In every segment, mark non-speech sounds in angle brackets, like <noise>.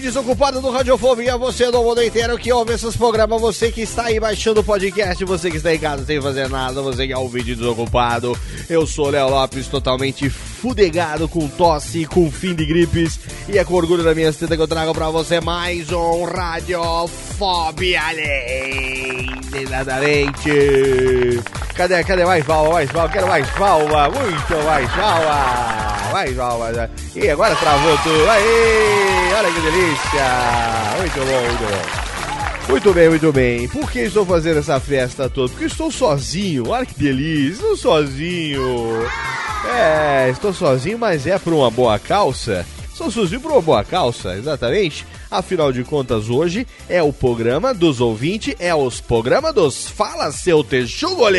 Desocupado do Radiofobia, você do mundo inteiro que ouve esses programas, você que está aí baixando o podcast, você que está em casa sem fazer nada, você que é ouvinte desocupado. Eu sou Léo Lopes, totalmente fudegado, com tosse, com fim de gripes, e é com orgulho da minha teta que eu trago pra você mais um Radiofobia Exatamente. Cadê, cadê mais palma, mais palma? Quero mais palma, muito mais palma, mais palma. E agora travou tudo, aí, olha que delícia. Muito bom, muito bom. Muito bem, muito bem. Por que estou fazendo essa festa toda? Porque estou sozinho. Olha que delícia. Estou sozinho. É, estou sozinho, mas é por uma boa calça. Por uma boa calça, exatamente. Afinal de contas, hoje é o programa dos ouvintes, é os programas dos Fala Seu Texugole.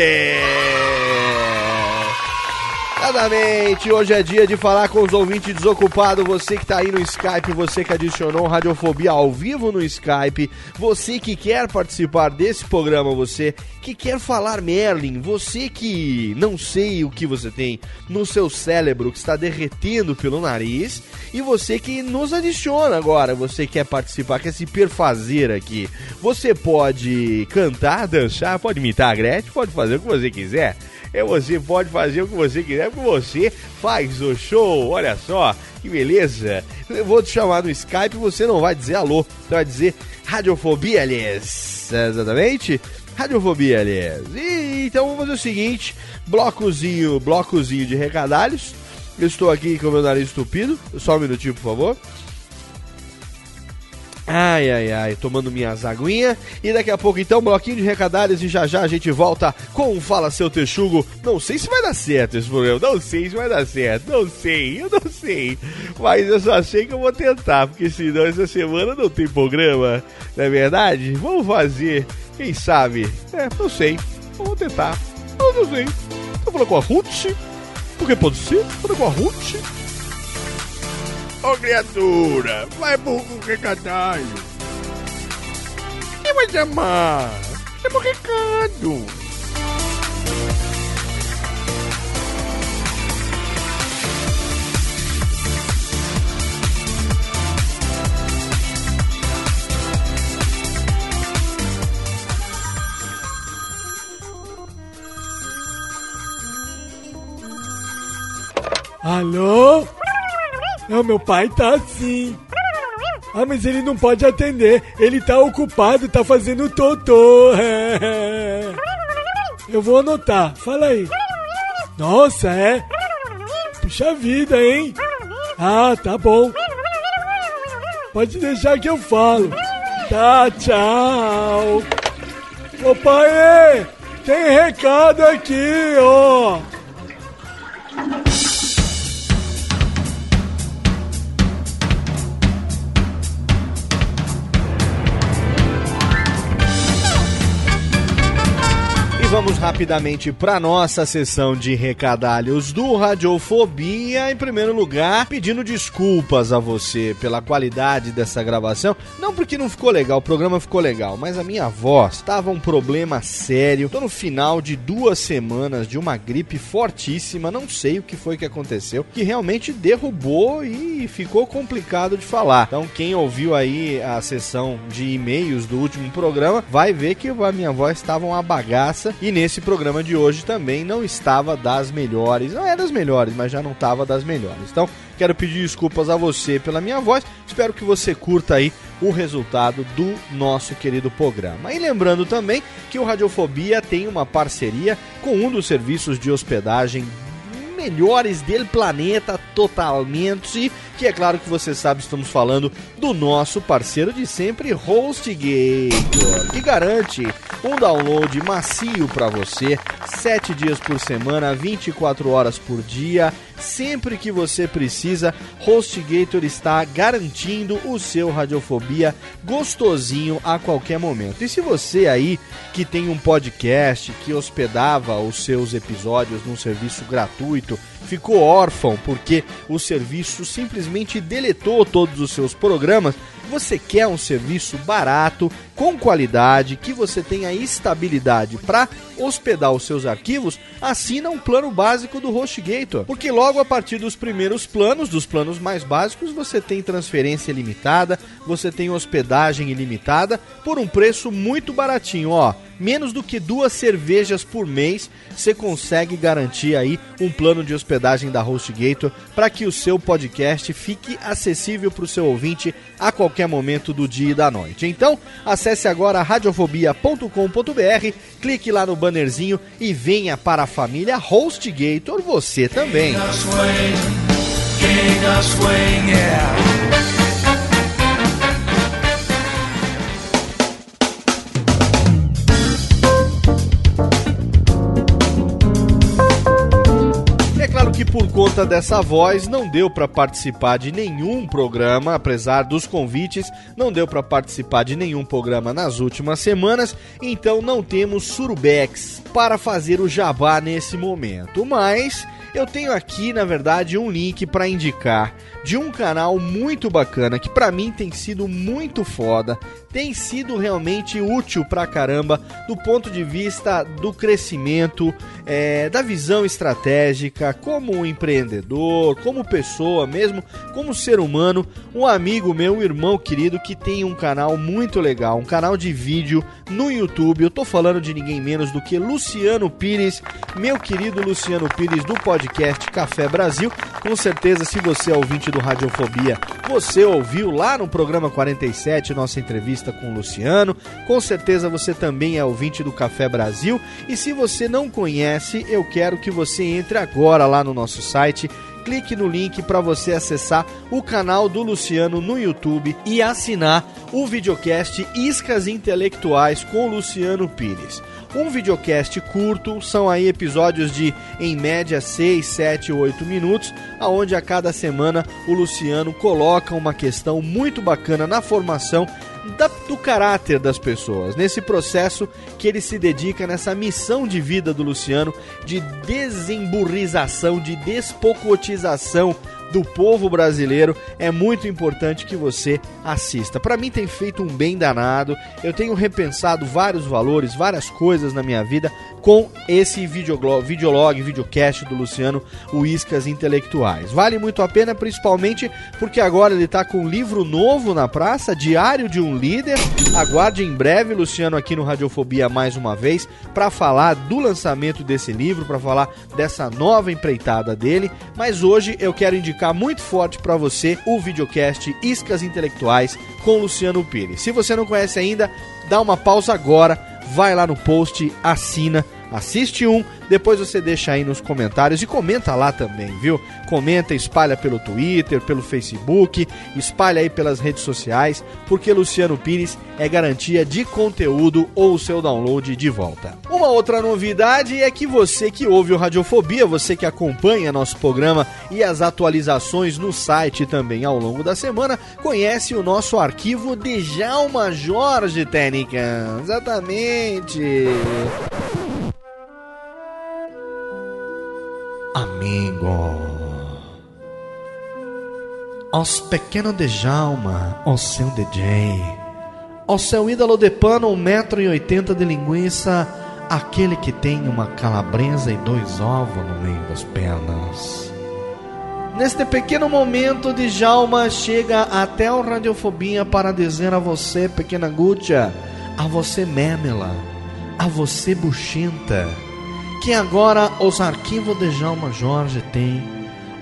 Exatamente, hoje é dia de falar com os ouvintes desocupados, você que tá aí no Skype, você que adicionou Radiofobia ao vivo no Skype, você que quer participar desse programa, você que quer falar Merlin, você que não sei o que você tem no seu cérebro que está derretendo pelo nariz, e você que nos adiciona agora, você quer participar, quer se perfazer aqui. Você pode cantar, dançar, pode imitar a Gretchen, pode fazer o que você quiser. É você pode fazer o que você quiser, porque você faz o show. Olha só, que beleza. Eu vou te chamar no Skype você não vai dizer alô, você vai dizer radiofobia, aliás. Exatamente? Radiofobia, aliás. E, então vamos fazer o seguinte: blocozinho, blocozinho de recadalhos. Eu estou aqui com o meu nariz estupido. Só um minutinho, por favor. Ai, ai, ai, tomando minhas aguinhas. E daqui a pouco, então, bloquinho de recadalhos e já já a gente volta com o Fala Seu Texugo. Não sei se vai dar certo esse programa, não sei se vai dar certo, não sei, eu não sei. Mas eu só sei que eu vou tentar, porque senão essa semana não tem programa, não é verdade? Vamos fazer, quem sabe? É, não sei, vamos tentar, eu não sei. Vou falar com a Ruth, porque pode ser, vou falar com a Ruth. Ô criatura, vai pro recadalho. Quem vai chamar? Chama o recado. Alô? Não, meu pai tá assim. Ah, mas ele não pode atender. Ele tá ocupado, tá fazendo totô. <laughs> Eu vou anotar. Fala aí. Nossa, é? Puxa vida, hein? Ah, tá bom. Pode deixar que eu falo. Tá, tchau. Ô pai, tem recado aqui, ó. Vamos rapidamente para nossa sessão de recadalhos do Radiofobia. Em primeiro lugar, pedindo desculpas a você pela qualidade dessa gravação. Não porque não ficou legal, o programa ficou legal, mas a minha voz estava um problema sério. Tô no final de duas semanas de uma gripe fortíssima, não sei o que foi que aconteceu, que realmente derrubou e ficou complicado de falar. Então, quem ouviu aí a sessão de e-mails do último programa vai ver que a minha voz estava uma bagaça e nesse programa de hoje também não estava das melhores. Não é das melhores, mas já não estava das melhores. Então, quero pedir desculpas a você pela minha voz. Espero que você curta aí o resultado do nosso querido programa. E lembrando também que o Radiofobia tem uma parceria com um dos serviços de hospedagem melhores do planeta totalmente. Que é claro que você sabe, estamos falando do nosso parceiro de sempre, HostGator, que garante um download macio para você, 7 dias por semana, 24 horas por dia sempre que você precisa, HostGator está garantindo o seu Radiofobia gostosinho a qualquer momento. E se você aí que tem um podcast que hospedava os seus episódios num serviço gratuito, ficou órfão porque o serviço simplesmente deletou todos os seus programas, você quer um serviço barato, com qualidade, que você tenha estabilidade para hospedar os seus arquivos, assina um plano básico do HostGator. Porque logo a partir dos primeiros planos, dos planos mais básicos, você tem transferência ilimitada, você tem hospedagem ilimitada por um preço muito baratinho, ó menos do que duas cervejas por mês, você consegue garantir aí um plano de hospedagem da HostGator para que o seu podcast fique acessível para o seu ouvinte a qualquer momento do dia e da noite. Então, acesse agora radiofobia.com.br, clique lá no bannerzinho e venha para a família HostGator você também. King por conta dessa voz não deu para participar de nenhum programa, apesar dos convites, não deu para participar de nenhum programa nas últimas semanas, então não temos surubex para fazer o jabá nesse momento. Mas eu tenho aqui, na verdade, um link para indicar de um canal muito bacana que para mim tem sido muito foda, tem sido realmente útil pra caramba do ponto de vista do crescimento, é, da visão estratégica, como empreendedor, como pessoa mesmo, como ser humano. Um amigo meu, um irmão querido, que tem um canal muito legal, um canal de vídeo no YouTube. Eu tô falando de ninguém menos do que Luciano Pires, meu querido Luciano Pires do podcast Café Brasil. Com certeza, se você é ouvinte do Radiofobia, você ouviu lá no programa 47 nossa entrevista com o Luciano. Com certeza você também é ouvinte do Café Brasil. E se você não conhece, eu quero que você entre agora lá no nosso site clique no link para você acessar o canal do Luciano no YouTube e assinar o videocast Iscas Intelectuais com Luciano Pires um videocast curto, são aí episódios de em média 6, 7 ou 8 minutos, aonde a cada semana o Luciano coloca uma questão muito bacana na formação da, do caráter das pessoas, nesse processo que ele se dedica nessa missão de vida do Luciano de desemburrização, de despocotização do povo brasileiro, é muito importante que você assista. Para mim tem feito um bem danado. Eu tenho repensado vários valores, várias coisas na minha vida com esse videolog, videolog videocast do Luciano, o Iscas Intelectuais. Vale muito a pena, principalmente porque agora ele está com um livro novo na praça, Diário de um Líder. Aguarde em breve, Luciano, aqui no Radiofobia mais uma vez, para falar do lançamento desse livro, para falar dessa nova empreitada dele. Mas hoje eu quero indicar muito forte para você o videocast Iscas Intelectuais com Luciano Pires. Se você não conhece ainda, dá uma pausa agora, vai lá no post, assina Assiste um, depois você deixa aí nos comentários e comenta lá também, viu? Comenta, espalha pelo Twitter, pelo Facebook, espalha aí pelas redes sociais, porque Luciano Pires é garantia de conteúdo ou o seu download de volta. Uma outra novidade é que você que ouve o Radiofobia, você que acompanha nosso programa e as atualizações no site também ao longo da semana, conhece o nosso arquivo de Jalma Jorge Técnica. Exatamente. Amigo. Os pequenos de Jalma, o seu DJ. O seu ídolo de pano, 1,80m de linguiça, aquele que tem uma calabresa e dois ovos no meio das pernas. Neste pequeno momento, Djalma chega até o Radiofobia para dizer a você, pequena Gútia, a você, Memela, a você, Buchinta, que agora os arquivos de Djalma Jorge têm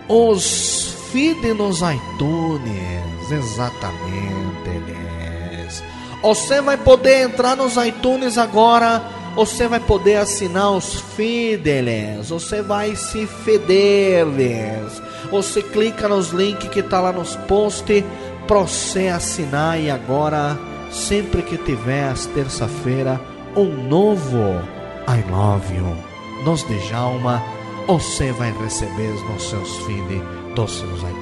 os feed nos iTunes, exatamente, eles. Você vai poder entrar nos iTunes agora. Você vai poder assinar os feeds, você vai se federes. Você clica nos links que tá lá nos posts para você assinar e agora sempre que tiver às terça-feira um novo I love you nos Djalma, você vai receber nos seus feeds dos seus iTunes.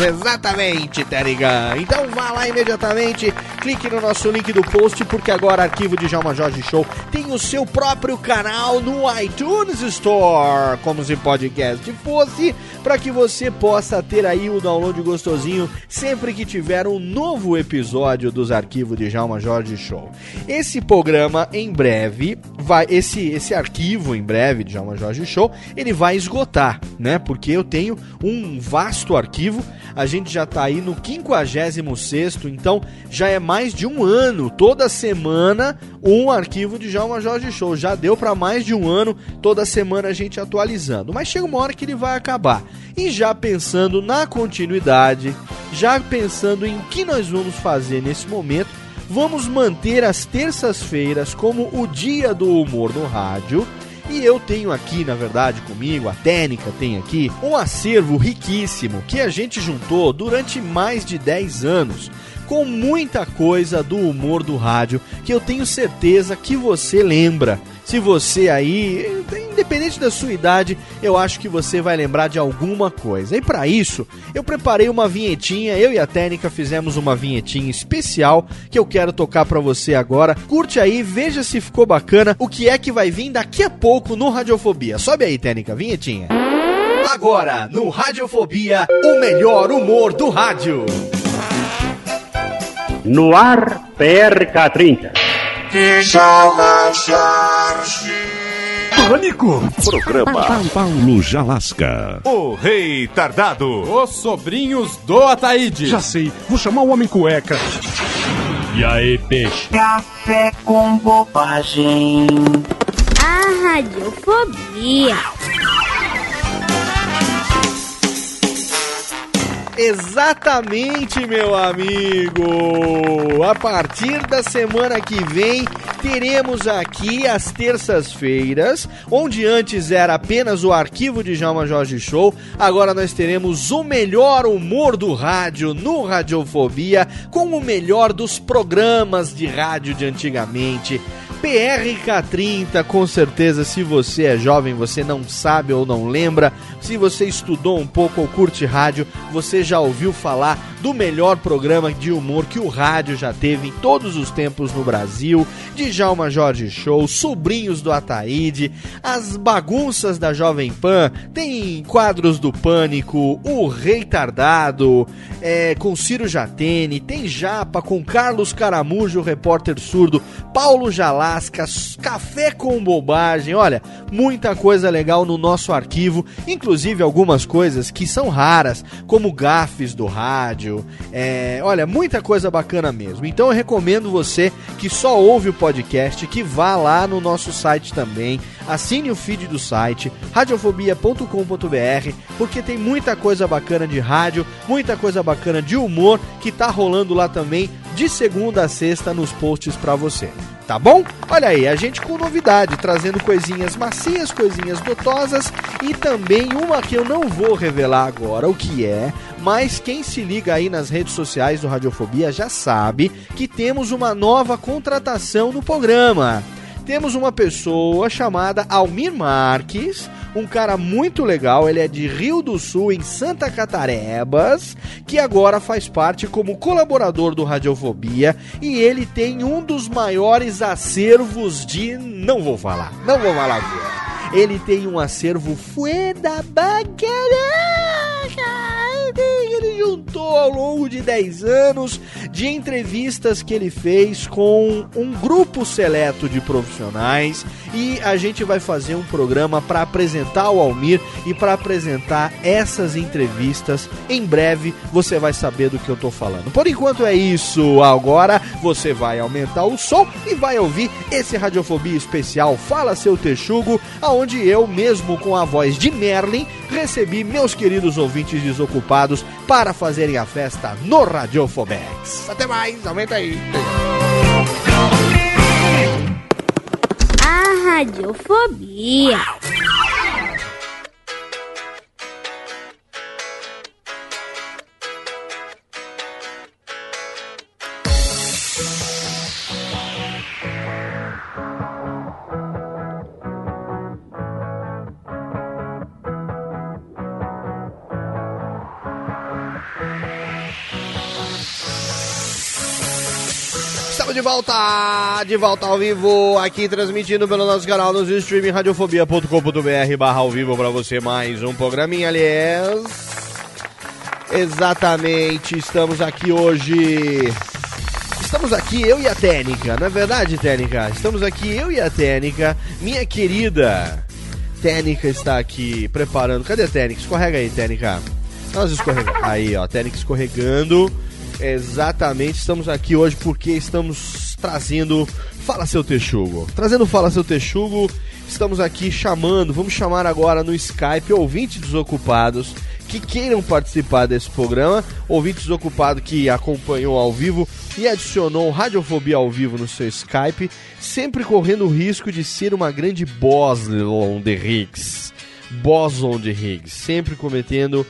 Exatamente, Terigan. Então vá lá imediatamente, clique no nosso link do post, porque agora Arquivo de Jalma Jorge Show tem o seu próprio canal no iTunes Store, como se podcast fosse, para que você possa ter aí o download gostosinho sempre que tiver um novo episódio dos Arquivos de Jalma Jorge Show. Esse programa em breve vai esse esse arquivo em breve de Jalma Jorge Show, ele vai esgotar, né? Porque eu tenho um vasto arquivo a gente já tá aí no 56, então já é mais de um ano, toda semana, um arquivo de Jalma Jorge Show. Já deu para mais de um ano, toda semana a gente atualizando. Mas chega uma hora que ele vai acabar. E já pensando na continuidade, já pensando em que nós vamos fazer nesse momento, vamos manter as terças-feiras como o dia do humor no rádio e eu tenho aqui, na verdade, comigo, a Técnica tem aqui, um acervo riquíssimo que a gente juntou durante mais de 10 anos com muita coisa do humor do rádio que eu tenho certeza que você lembra. Se você aí, independente da sua idade, eu acho que você vai lembrar de alguma coisa. E para isso, eu preparei uma vinhetinha, eu e a Técnica fizemos uma vinhetinha especial que eu quero tocar para você agora. Curte aí, veja se ficou bacana o que é que vai vir daqui a pouco no Radiofobia. Sobe aí, Técnica, vinhetinha. Agora, no Radiofobia, o melhor humor do rádio. No ar, PRK30. Pânico! Programa Paulo Jalasca. O Rei Tardado. Os sobrinhos do Ataíde. Já sei, vou chamar o Homem Cueca. E aí, peixe? Café com bobagem. A radiofobia. Exatamente, meu amigo! A partir da semana que vem, teremos aqui as terças-feiras, onde antes era apenas o arquivo de Jalma Jorge Show, agora nós teremos o melhor humor do rádio no Radiofobia, com o melhor dos programas de rádio de antigamente. PRK30, com certeza, se você é jovem, você não sabe ou não lembra, se você estudou um pouco ou curte rádio, você já ouviu falar do melhor programa de humor que o rádio já teve em todos os tempos no Brasil, de Djalma Jorge Show, Sobrinhos do Ataíde, as bagunças da Jovem Pan, tem quadros do Pânico, o Rei Tardado, é, com Ciro Jatene, tem Japa com Carlos Caramujo, repórter surdo, Paulo Jalá, café com bobagem, olha, muita coisa legal no nosso arquivo, inclusive algumas coisas que são raras, como gafes do rádio, é, olha, muita coisa bacana mesmo. Então eu recomendo você que só ouve o podcast, que vá lá no nosso site também, assine o feed do site, radiofobia.com.br, porque tem muita coisa bacana de rádio, muita coisa bacana de humor que tá rolando lá também de segunda a sexta nos posts para você. Tá bom? Olha aí, a gente com novidade, trazendo coisinhas macias, coisinhas gotosas e também uma que eu não vou revelar agora o que é, mas quem se liga aí nas redes sociais do Radiofobia já sabe que temos uma nova contratação no programa. Temos uma pessoa chamada Almir Marques, um cara muito legal, ele é de Rio do Sul, em Santa Catarebas, que agora faz parte como colaborador do Radiofobia e ele tem um dos maiores acervos de. Não vou falar, não vou falar que é. Ele tem um acervo fueda bacana juntou ao longo de 10 anos de entrevistas que ele fez com um grupo seleto de profissionais e a gente vai fazer um programa para apresentar o Almir e para apresentar essas entrevistas. Em breve você vai saber do que eu tô falando. Por enquanto é isso. Agora você vai aumentar o som e vai ouvir esse Radiofobia especial Fala Seu Texugo, aonde eu mesmo com a voz de Merlin recebi meus queridos ouvintes desocupados para fazerem a festa no Radiofobex. Até mais, aumenta aí. A radiofobia. Estamos volta, de volta ao vivo, aqui transmitindo pelo nosso canal no streaming radiofobia.com.br barra ao vivo para você mais um programinha, aliás. Exatamente, estamos aqui hoje. Estamos aqui, eu e a Técnica, não é verdade, Técnica? Estamos aqui, eu e a Técnica, minha querida Técnica está aqui preparando. Cadê a Técnica? Escorrega aí, Técnica. Nós escorregamos. Aí, ó, Técnica escorregando. Exatamente, estamos aqui hoje porque estamos trazendo Fala Seu Texugo. Trazendo Fala Seu Texugo, estamos aqui chamando, vamos chamar agora no Skype ouvintes desocupados que queiram participar desse programa, ouvinte desocupado que acompanhou ao vivo e adicionou Radiofobia ao vivo no seu Skype, sempre correndo o risco de ser uma grande Boson de Higgs. Boson de Higgs, sempre cometendo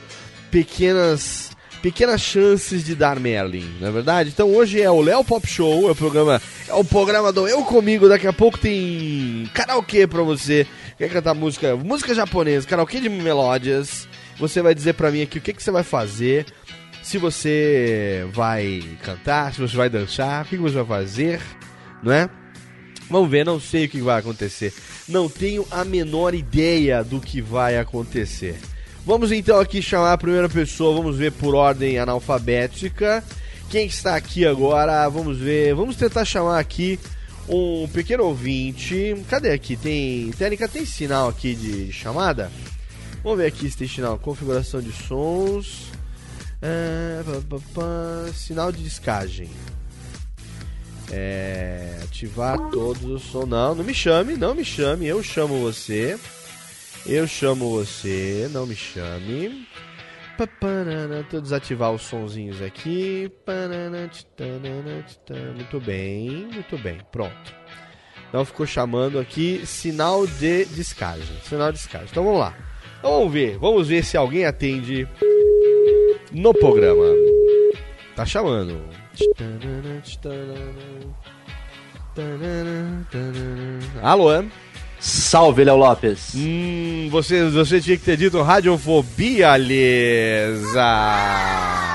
pequenas pequenas chances de dar Merlin, não é verdade? Então hoje é o Léo Pop Show, é o programa, é o programa do Eu Comigo, daqui a pouco tem karaokê pra você, quer cantar música, música japonesa, karaokê de melódias, você vai dizer pra mim aqui o que, que você vai fazer, se você vai cantar, se você vai dançar, o que, que você vai fazer, não é? Vamos ver, não sei o que vai acontecer. Não tenho a menor ideia do que vai acontecer. Vamos então aqui chamar a primeira pessoa, vamos ver por ordem analfabética. Quem está aqui agora? Vamos ver, vamos tentar chamar aqui um pequeno ouvinte. Cadê aqui? Tem. Técnica tem sinal aqui de chamada? Vamos ver aqui se tem sinal. Configuração de sons. É, pá, pá, pá, sinal de descagem. É, ativar todos os sons. Não, não me chame, não me chame, eu chamo você. Eu chamo você, não me chame. Eu desativar os sonzinhos aqui. Muito bem, muito bem, pronto. Então ficou chamando aqui sinal de descagem. Sinal de descagem. Então vamos lá. Então vamos ver, vamos ver se alguém atende no programa. Tá chamando. Alô? Salve, Léo Lopes. Hum, você, você tinha que ter dito radiofobia, Lesa.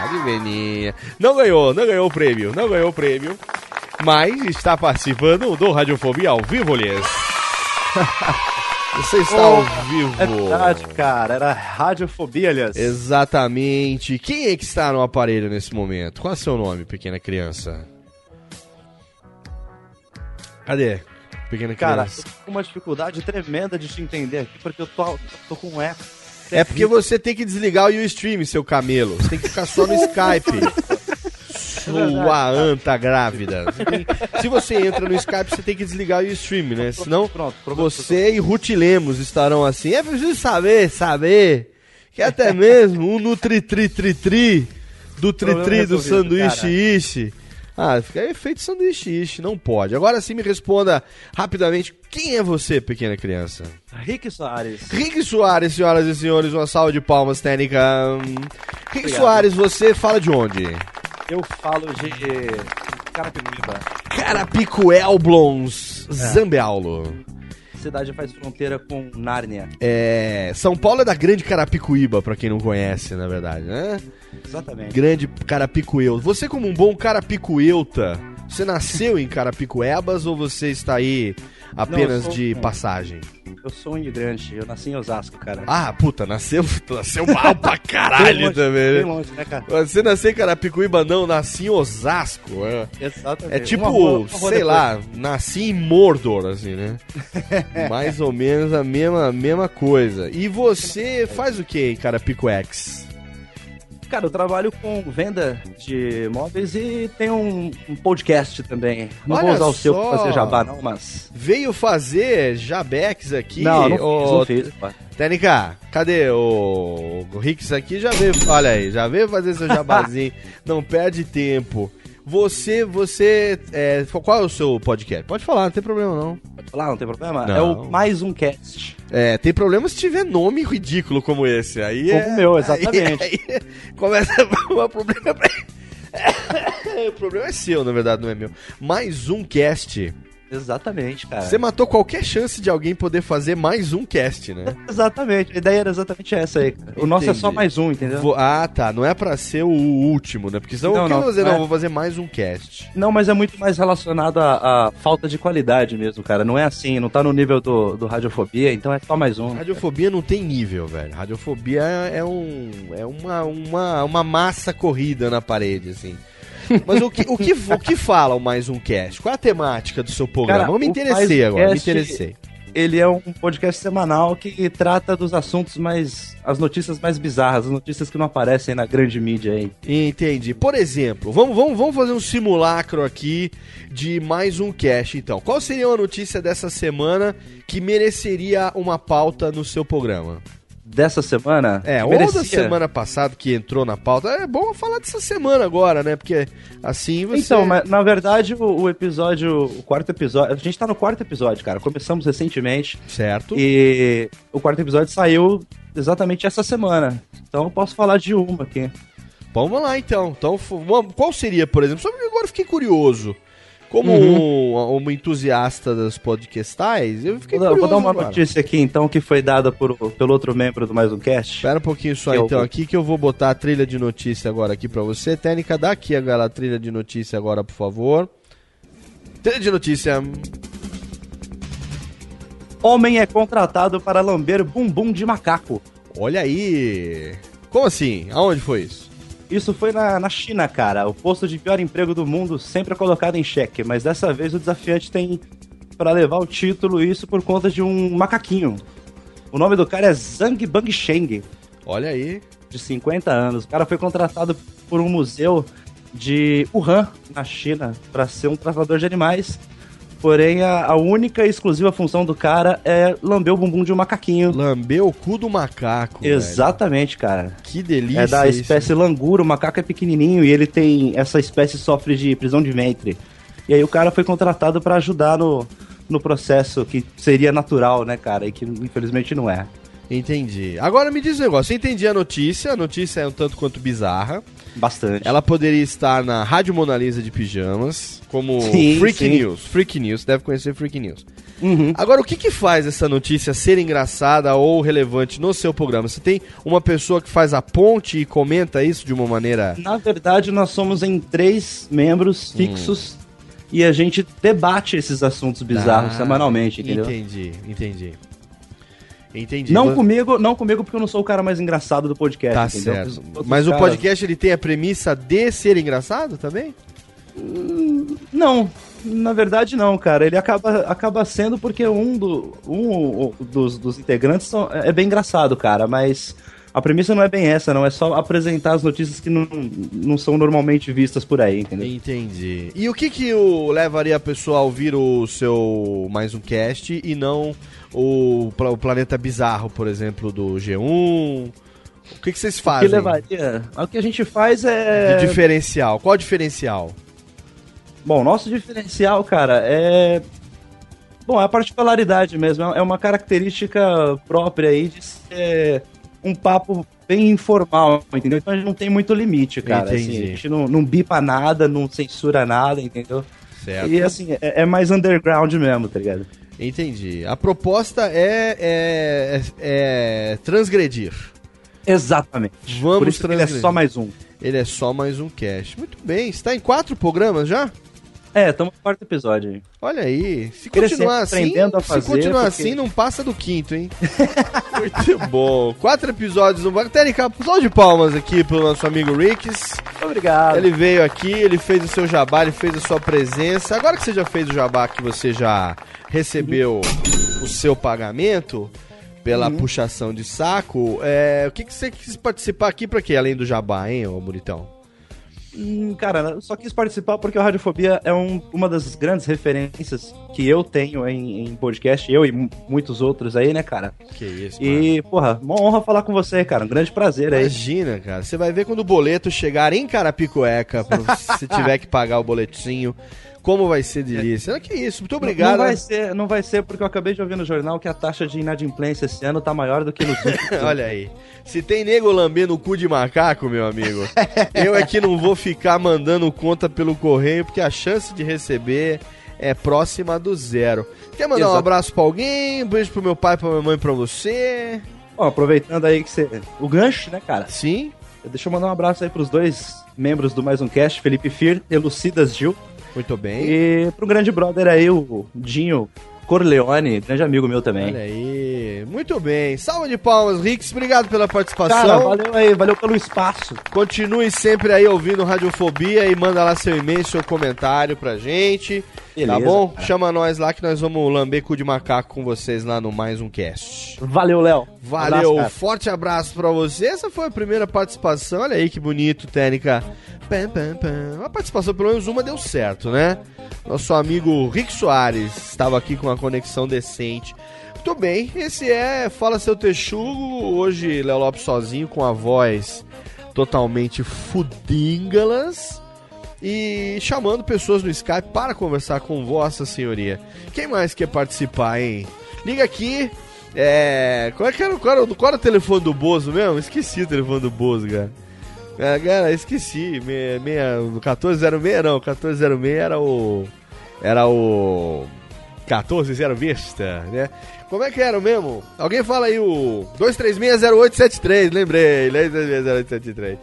Adivinha. Não ganhou, não ganhou o prêmio, não ganhou o prêmio. Mas está participando do Radiofobia ao vivo, Lies. <laughs> Você está ao vivo. É verdade, cara. Era radiofobia, aliás. Exatamente. Quem é que está no aparelho nesse momento? Qual é o seu nome, pequena criança? Cadê? Pequena Cara, criança. eu tô com uma dificuldade tremenda de te entender aqui, porque eu tô, tô com um eco. É porque você tem que desligar o Ustream, seu camelo. Você tem que ficar só no Skype. <laughs> Sua anta grávida. Você tem- se você entra no Skype, você tem que desligar o Ustream, né? Senão você e Ruth Lemos estarão assim. É preciso saber, saber. Que até mesmo um Nutri-Tri-Tri-Tri do Tri-Tri do resolvido, sanduíche cara. ishi Ah, fica efeito sanduíche, não pode. Agora sim me responda rapidamente, quem é você, pequena criança? Rick Soares. Rick Soares, senhoras e senhores, uma salva de palmas técnica. Rick Obrigado. Soares, você fala de onde? Eu falo de Carapicuíba. Carapicuelblons, É. Zambeaulo. Cidade faz fronteira com Nárnia. É, São Paulo é da grande Carapicuíba, pra quem não conhece, na verdade, né? Exatamente. Grande Carapicueuta. Você como um bom Carapicueuta, você nasceu em Carapicuebas ou você está aí apenas sou- de não. passagem? Eu sou um imigrante, eu nasci em Osasco, cara. Ah, puta, nasceu, <laughs> nasceu mal pra caralho longe, também, né? longe, né, cara? Você nasceu em Carapicuíba, não, nasci em Osasco. É, Exatamente. é tipo, Uma uma sei depois. lá, nasci em Mordor, assim, né? <laughs> Mais ou menos a mesma, mesma coisa. E você faz o que em Carapicuex? Cara, eu trabalho com venda de móveis e tenho um, um podcast também. Não vou Olha usar o seu pra fazer jabá, não, mas. Veio fazer Jabex aqui. não, não fiz, ô, não fiz. pô. TNK, cadê o, o Rix aqui? Já veio, olha aí, já veio fazer seu <laughs> jabazinho. não perde tempo. Você, você, é, qual é o seu podcast? Pode falar, não tem problema não. Pode falar, não tem problema? Não. É o Mais Um Cast. É, tem problema se tiver nome ridículo como esse. Aí é, Como o meu, exatamente. Aí, aí <laughs> começa o problema. <laughs> o problema é seu, na verdade, não é meu. Mais um cast. Exatamente, cara. Você matou qualquer chance de alguém poder fazer mais um cast, né? <laughs> Exatamente, a ideia era exatamente essa aí. cara. O nosso é só mais um, entendeu? Vou- ah, tá. Não é pra ser o último, né? Porque senão Não, eu não, fazer, não é. vou fazer mais um cast. Não, mas é muito mais relacionado à, à falta de qualidade mesmo, cara. Não é assim, não tá no nível do, do Radiofobia, então é só mais um. Radiofobia não tem nível, velho. Radiofobia é um é uma, uma, uma massa corrida na parede, assim. Mas o que, o, que, o que fala o mais um cast? Qual é a temática do seu programa? Cara, eu me interessei Um agora, me Cast- interessei. Ele é um podcast semanal que trata dos assuntos mais. as notícias mais bizarras, as notícias que não aparecem na grande mídia aí. Entendi. Por exemplo, vamos, vamos, vamos fazer um simulacro aqui de mais um cast, então. Qual seria uma notícia dessa semana que mereceria uma pauta no seu programa? Dessa semana? É, ou merecia- da semana passada que entrou na pauta. É bom falar dessa semana agora, né? Porque assim você. Então, mas na verdade, o, o episódio, o quarto episódio, a gente tá no quarto episódio, cara. Começamos recentemente. Certo. E o quarto episódio saiu exatamente essa semana. Então eu posso falar de uma aqui. Vamos lá então. Então, qual seria, por exemplo? Só agora eu fiquei curioso. Como Uhum. um, um entusiasta das podcastais, eu fiquei Vou, dar- curioso. vou dar uma agora. notícia aqui, então, que foi dada por, pelo outro membro do Mais Um Cast. Espera um pouquinho só Que eu então vou- aqui que eu vou botar a trilha de notícia agora aqui pra você. Técnica, dá aqui a a trilha de notícia agora, por favor. Trilha de notícia. Homem é contratado para lamber bumbum de macaco. Olha aí. Como assim? Aonde foi isso? Isso foi na, na China, cara. O posto de pior emprego do mundo sempre é colocado em xeque, mas dessa vez o desafiante tem para levar o título isso por conta de um macaquinho. O nome do cara é Zhang Bangsheng, Olha aí. de 50 anos. O cara foi contratado por um museu de Wuhan, na China, para ser um tratador de animais. Porém, a, a única e exclusiva função do cara é lamber o bumbum de um macaquinho. Lambeu o cu do macaco. velho. Exatamente, cara. Que delícia. É da isso. espécie languro, o macaco é pequenininho e ele tem. Essa espécie sofre de prisão de ventre. E aí o cara foi contratado pra ajudar no, no processo que seria natural, né, cara? E que infelizmente não é. Entendi. Agora me diz um negócio. Eu entendi a notícia. A notícia é um tanto quanto bizarra. Bastante. Ela poderia estar na Rádio Mona Lisa de Pijamas, como Sim, Freak sim. News. Freak News, deve conhecer Freak News. Uhum. Agora, o que, que faz essa notícia ser engraçada ou relevante no seu programa? Você tem uma pessoa que faz a ponte e comenta isso de uma maneira. Na verdade, nós somos em três membros Hum. fixos e a gente debate esses assuntos bizarros Ah, semanalmente, entendeu? Entendi, entendi. Entendi. Não Mas- comigo, não comigo porque eu não sou o cara mais engraçado do podcast, Tá entendeu? certo. Mas o caras- podcast ele tem a premissa de ser engraçado também? Não, na verdade não, cara. Ele acaba, acaba sendo porque um, do, um dos, dos integrantes é bem engraçado, cara, mas a premissa não é bem essa, não. É só apresentar as notícias que não, não são normalmente vistas por aí, entendeu? Entendi. E o que que o levaria a pessoa a ouvir o seu mais um cast e não o, o Planeta Bizarro, por exemplo, do G1? O que que vocês O que fazem? levaria? O que a gente faz é. De diferencial. Qual o diferencial? Bom, nosso diferencial, cara, é. Bom, é a particularidade mesmo. É uma característica própria aí de ser um papo bem informal, entendeu? Então a gente não tem muito limite, cara. Assim, a gente não, não bipa nada, não censura nada, entendeu? Certo. E assim, é, é mais underground mesmo, tá ligado? Entendi. A proposta é, é, é transgredir. Exatamente. Vamos Por isso que ele é transgredir. só mais um. Ele é só mais um cast. Muito bem. Está em quatro programas já? É, estamos no quarto episódio aí. Olha aí. Se Crescendo, continuar assim, a se fazer, continuar porque- assim, não passa do quinto, hein? <laughs> Muito bom. Quatro episódios no banco. Técnica, só de palmas aqui pro nosso amigo Ricks. Obrigado. Ele veio aqui, ele fez o seu jabá, ele fez a sua presença. Agora que você já fez o jabá, que você já recebeu o seu pagamento pela puxação de saco, é, o que, que você quis participar aqui pra quê? Além do jabá, hein, ô bonitão? Hum, cara, eu só quis participar porque o Radiofobia é um- uma das grandes referências que eu tenho em, em podcast, eu e mu- muitos outros aí, né, cara? Que isso, E, porra, uma honra falar com você, cara. Um grande prazer aí. Imagina, cara. Você vai ver quando o boleto chegar em Carapicueca, se <laughs> tiver que pagar o boletinho, como vai ser delícia. Que isso, muito obrigado. Não vai, né? ser, não vai ser porque eu acabei de ouvir no jornal que a taxa de inadimplência esse ano tá maior do que nos últimos. <laughs> Olha aí. Se tem nego lambendo o cu de macaco, meu amigo, <laughs> eu é que não vou ficar mandando conta pelo correio, porque a chance de receber é próxima do zero. Quer mandar um Exato. abraço pra alguém? Um beijo pro meu pai, pra minha mãe, pra você? Bom, aproveitando aí que você. O gancho, né, cara? Sim. Deixa eu mandar um abraço aí pros dois membros do Mais Um Cast, Felipe Fir e Lucidas Gil. Muito bem. E pro grande brother aí, o Dinho Corleone, grande amigo meu também. Olha aí. Muito bem. Salva de palmas, Rix. Obrigado pela participação. Cara, valeu aí, valeu pelo espaço. Continue sempre aí ouvindo Radiofobia e manda lá seu e-mail, seu comentário pra gente. tá Beleza, bom? cara. Chama nós lá que nós vamos lamber cu de macaco com vocês lá no Mais Um Cast. Valeu, Léo. Valeu, Abraço, forte abraço pra você. Essa foi a primeira participação. Olha aí que bonito, técnica. Pam, pam, pam. A participação, pelo menos uma, deu certo, né? Nosso amigo Rick Soares estava aqui com uma conexão decente. Muito bem, esse é Fala Seu Texugo. Hoje, Léo Lopes sozinho com a voz totalmente fudíngalas. E chamando pessoas no Skype para conversar com Vossa Senhoria. Quem mais quer participar, hein? Liga aqui. É. Qual, é que era, qual, era, qual era o telefone do Bozo mesmo? Esqueci o telefone do Bozo, cara. É, cara, esqueci. Meia, meia, 1406 não, 1406 era o. Era o. 1406 Vista, né? Como é que era mesmo? Alguém fala aí o 2360873, lembrei, 2360873.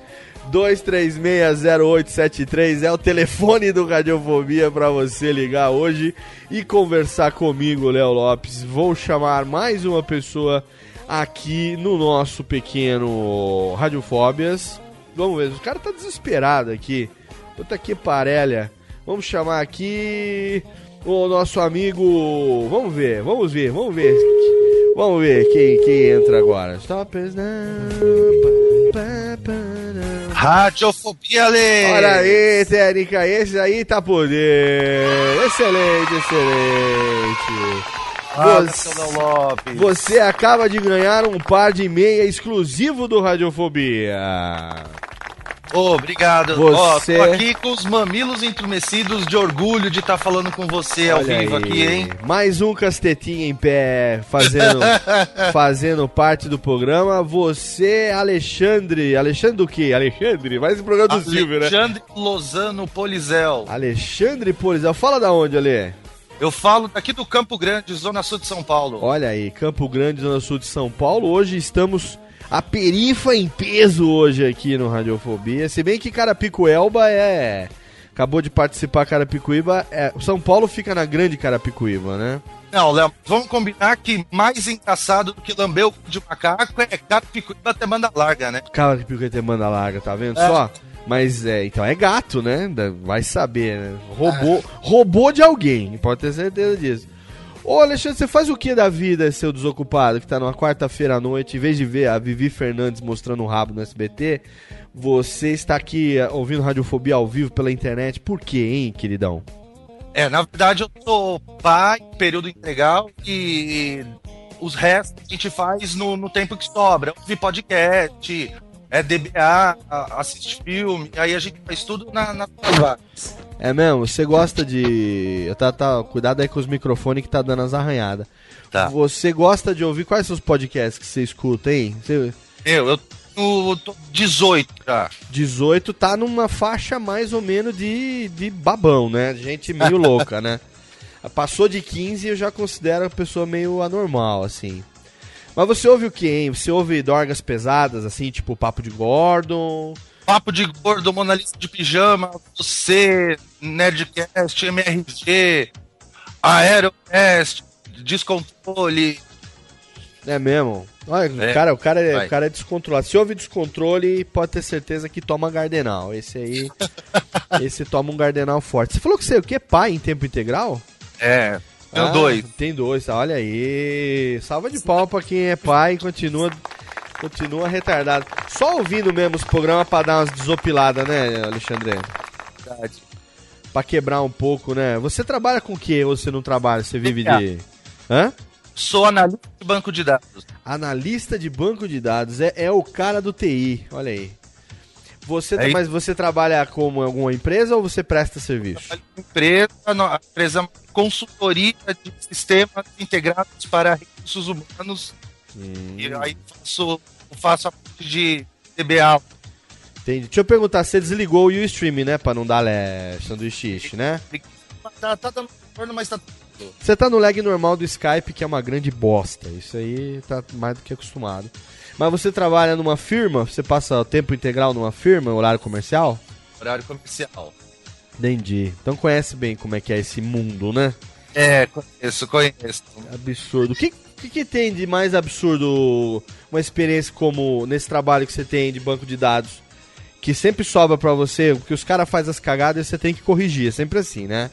2360873 é o telefone do Radiofobia pra você ligar hoje e conversar comigo, Léo Lopes. Vou chamar mais uma pessoa aqui no nosso pequeno Radiofóbias. Vamos ver, o cara tá desesperado aqui. Puta que parelha. Vamos chamar aqui o nosso amigo. Vamos ver, vamos ver, vamos ver. Vamos ver quem, quem entra agora. Stop us now. Pa, pa, pa, now. Radiofobia, Lê! Olha aí, técnica, esse aí tá poder. Excelente, excelente. Você- Lopes. Você acaba de ganhar um par de meia exclusivo do Radiofobia. Ô, obrigado. Você- Ó, tô aqui com os mamilos entumecidos de orgulho de estar falando com você ao Olha vivo aí. aqui, hein? Mais um castetinho em pé, fazendo, <laughs> fazendo parte do programa. Você, Alexandre. Alexandre do quê? Alexandre? Mais um programa do Silvio, né? Alexandre Lozano Polizel. Alexandre Polizel. Fala da onde, Ale? Eu falo daqui do Campo Grande, Zona Sul de São Paulo. Olha aí, Campo Grande, Zona Sul de São Paulo. Hoje estamos a perifa em peso hoje aqui no Radiofobia. Se bem que Carapicuelba é... Acabou de participar Carapicuíba. É... São Paulo fica na grande Carapicuíba, né? Não, Léo, vamos combinar que mais engraçado do que lamber o cu de macaco é Carapicuíba até manda larga, né? Carapicuíba tem manda larga, tá vendo É. só? Mas é, então é gato, né? Vai saber, né? Roubou, roubou de alguém, pode ter certeza disso. Ô Alexandre, você faz o que da vida, seu desocupado, que tá numa quarta-feira à noite, em vez de ver a Vivi Fernandes mostrando o rabo no SBT, você está aqui eh, ouvindo Radiofobia ao vivo pela internet. Por quê, hein, queridão? É, na verdade eu sou pai, período integral e os restos a gente faz no, no tempo que sobra. Ouvir podcast, é DBA, assiste filme, aí a gente faz tudo na, na. É mesmo? Você gosta de. Tá, tá, cuidado aí com os microfones que tá dando as arranhadas. Tá. Você gosta de ouvir quais são os podcasts que você escuta, hein? Você... Eu, eu tô 18 já. 18 tá numa faixa mais ou menos de, de babão, né? Gente meio louca, né? <laughs> Passou de 15 eu já considero a pessoa meio anormal, assim. Mas você ouve o que, hein? Você ouve dorgas pesadas, assim, tipo Papo de Gordon? Papo de gordo, Mona Lisa de pijama, você, Nerdcast, MRG, Aerocast, Descontrole. É mesmo? Olha, É, cara, o, cara é, o cara é descontrolado. Se houve descontrole, pode ter certeza que toma Gardenal. Esse aí, <laughs> esse toma um Gardenal forte. Você falou que você é o quê? Pai em tempo integral? É, tenho Ah, dois. Tem dois, tá? olha aí. Salva de pau pra quem é pai e continua, continua retardado. Só ouvindo mesmo os programas pra dar umas desopiladas, né, Alexandre? Verdade. Pra quebrar um pouco, né? Você trabalha com o quê ou você não trabalha? Você vive É. de. Hã? Sou analista de banco de dados. Analista de banco de dados. É, é o cara do TI, olha aí. Você, Aí- Mas você trabalha como alguma empresa ou você presta serviço? Empresa, empresa é consultoria de sistemas integrados para recursos humanos. Hum. E aí faço, faço a parte de DBA. Entendi. Deixa eu perguntar, você desligou o Ustream, né? Pra não dar lé, sanduíche, né? Tá, tá dando retorno, mas tá. Você tá no lag normal do Skype, que é uma grande bosta. Isso aí tá mais do que acostumado. Mas você trabalha numa firma? Você passa o tempo integral numa firma, horário comercial? Horário comercial. Entendi. Então conhece bem como é que é esse mundo, né? É, conheço, conheço. Absurdo. O que, que, que tem de mais absurdo uma experiência como nesse trabalho que você tem de banco de dados? Que sempre sobra pra você, porque os caras fazem as cagadas e você tem que corrigir. É sempre assim, né?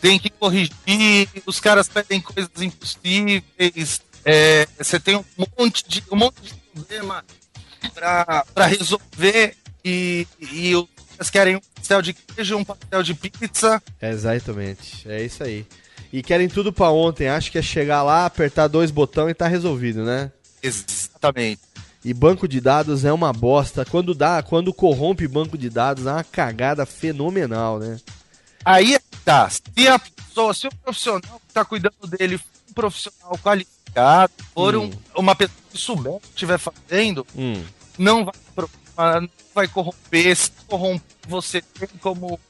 Tem que corrigir, os caras pedem coisas impossíveis. é, você tem um monte de, um monte de problema pra, pra resolver e, e os caras querem um pastel de queijo, um pastel de pizza. Exatamente. É isso aí. E querem tudo pra ontem. Acho que é chegar lá, apertar dois botões e tá resolvido, né? Exatamente. E banco de dados é uma bosta. Quando dá, quando corrompe banco de dados, é uma cagada fenomenal, né? Aí é tá. Se a pessoa, se o profissional que tá cuidando dele for um profissional qualificado, for um- Hum. uma pessoa que souber o que estiver fazendo, Hum. não vai, não vai corromper. Se corromper, você tem como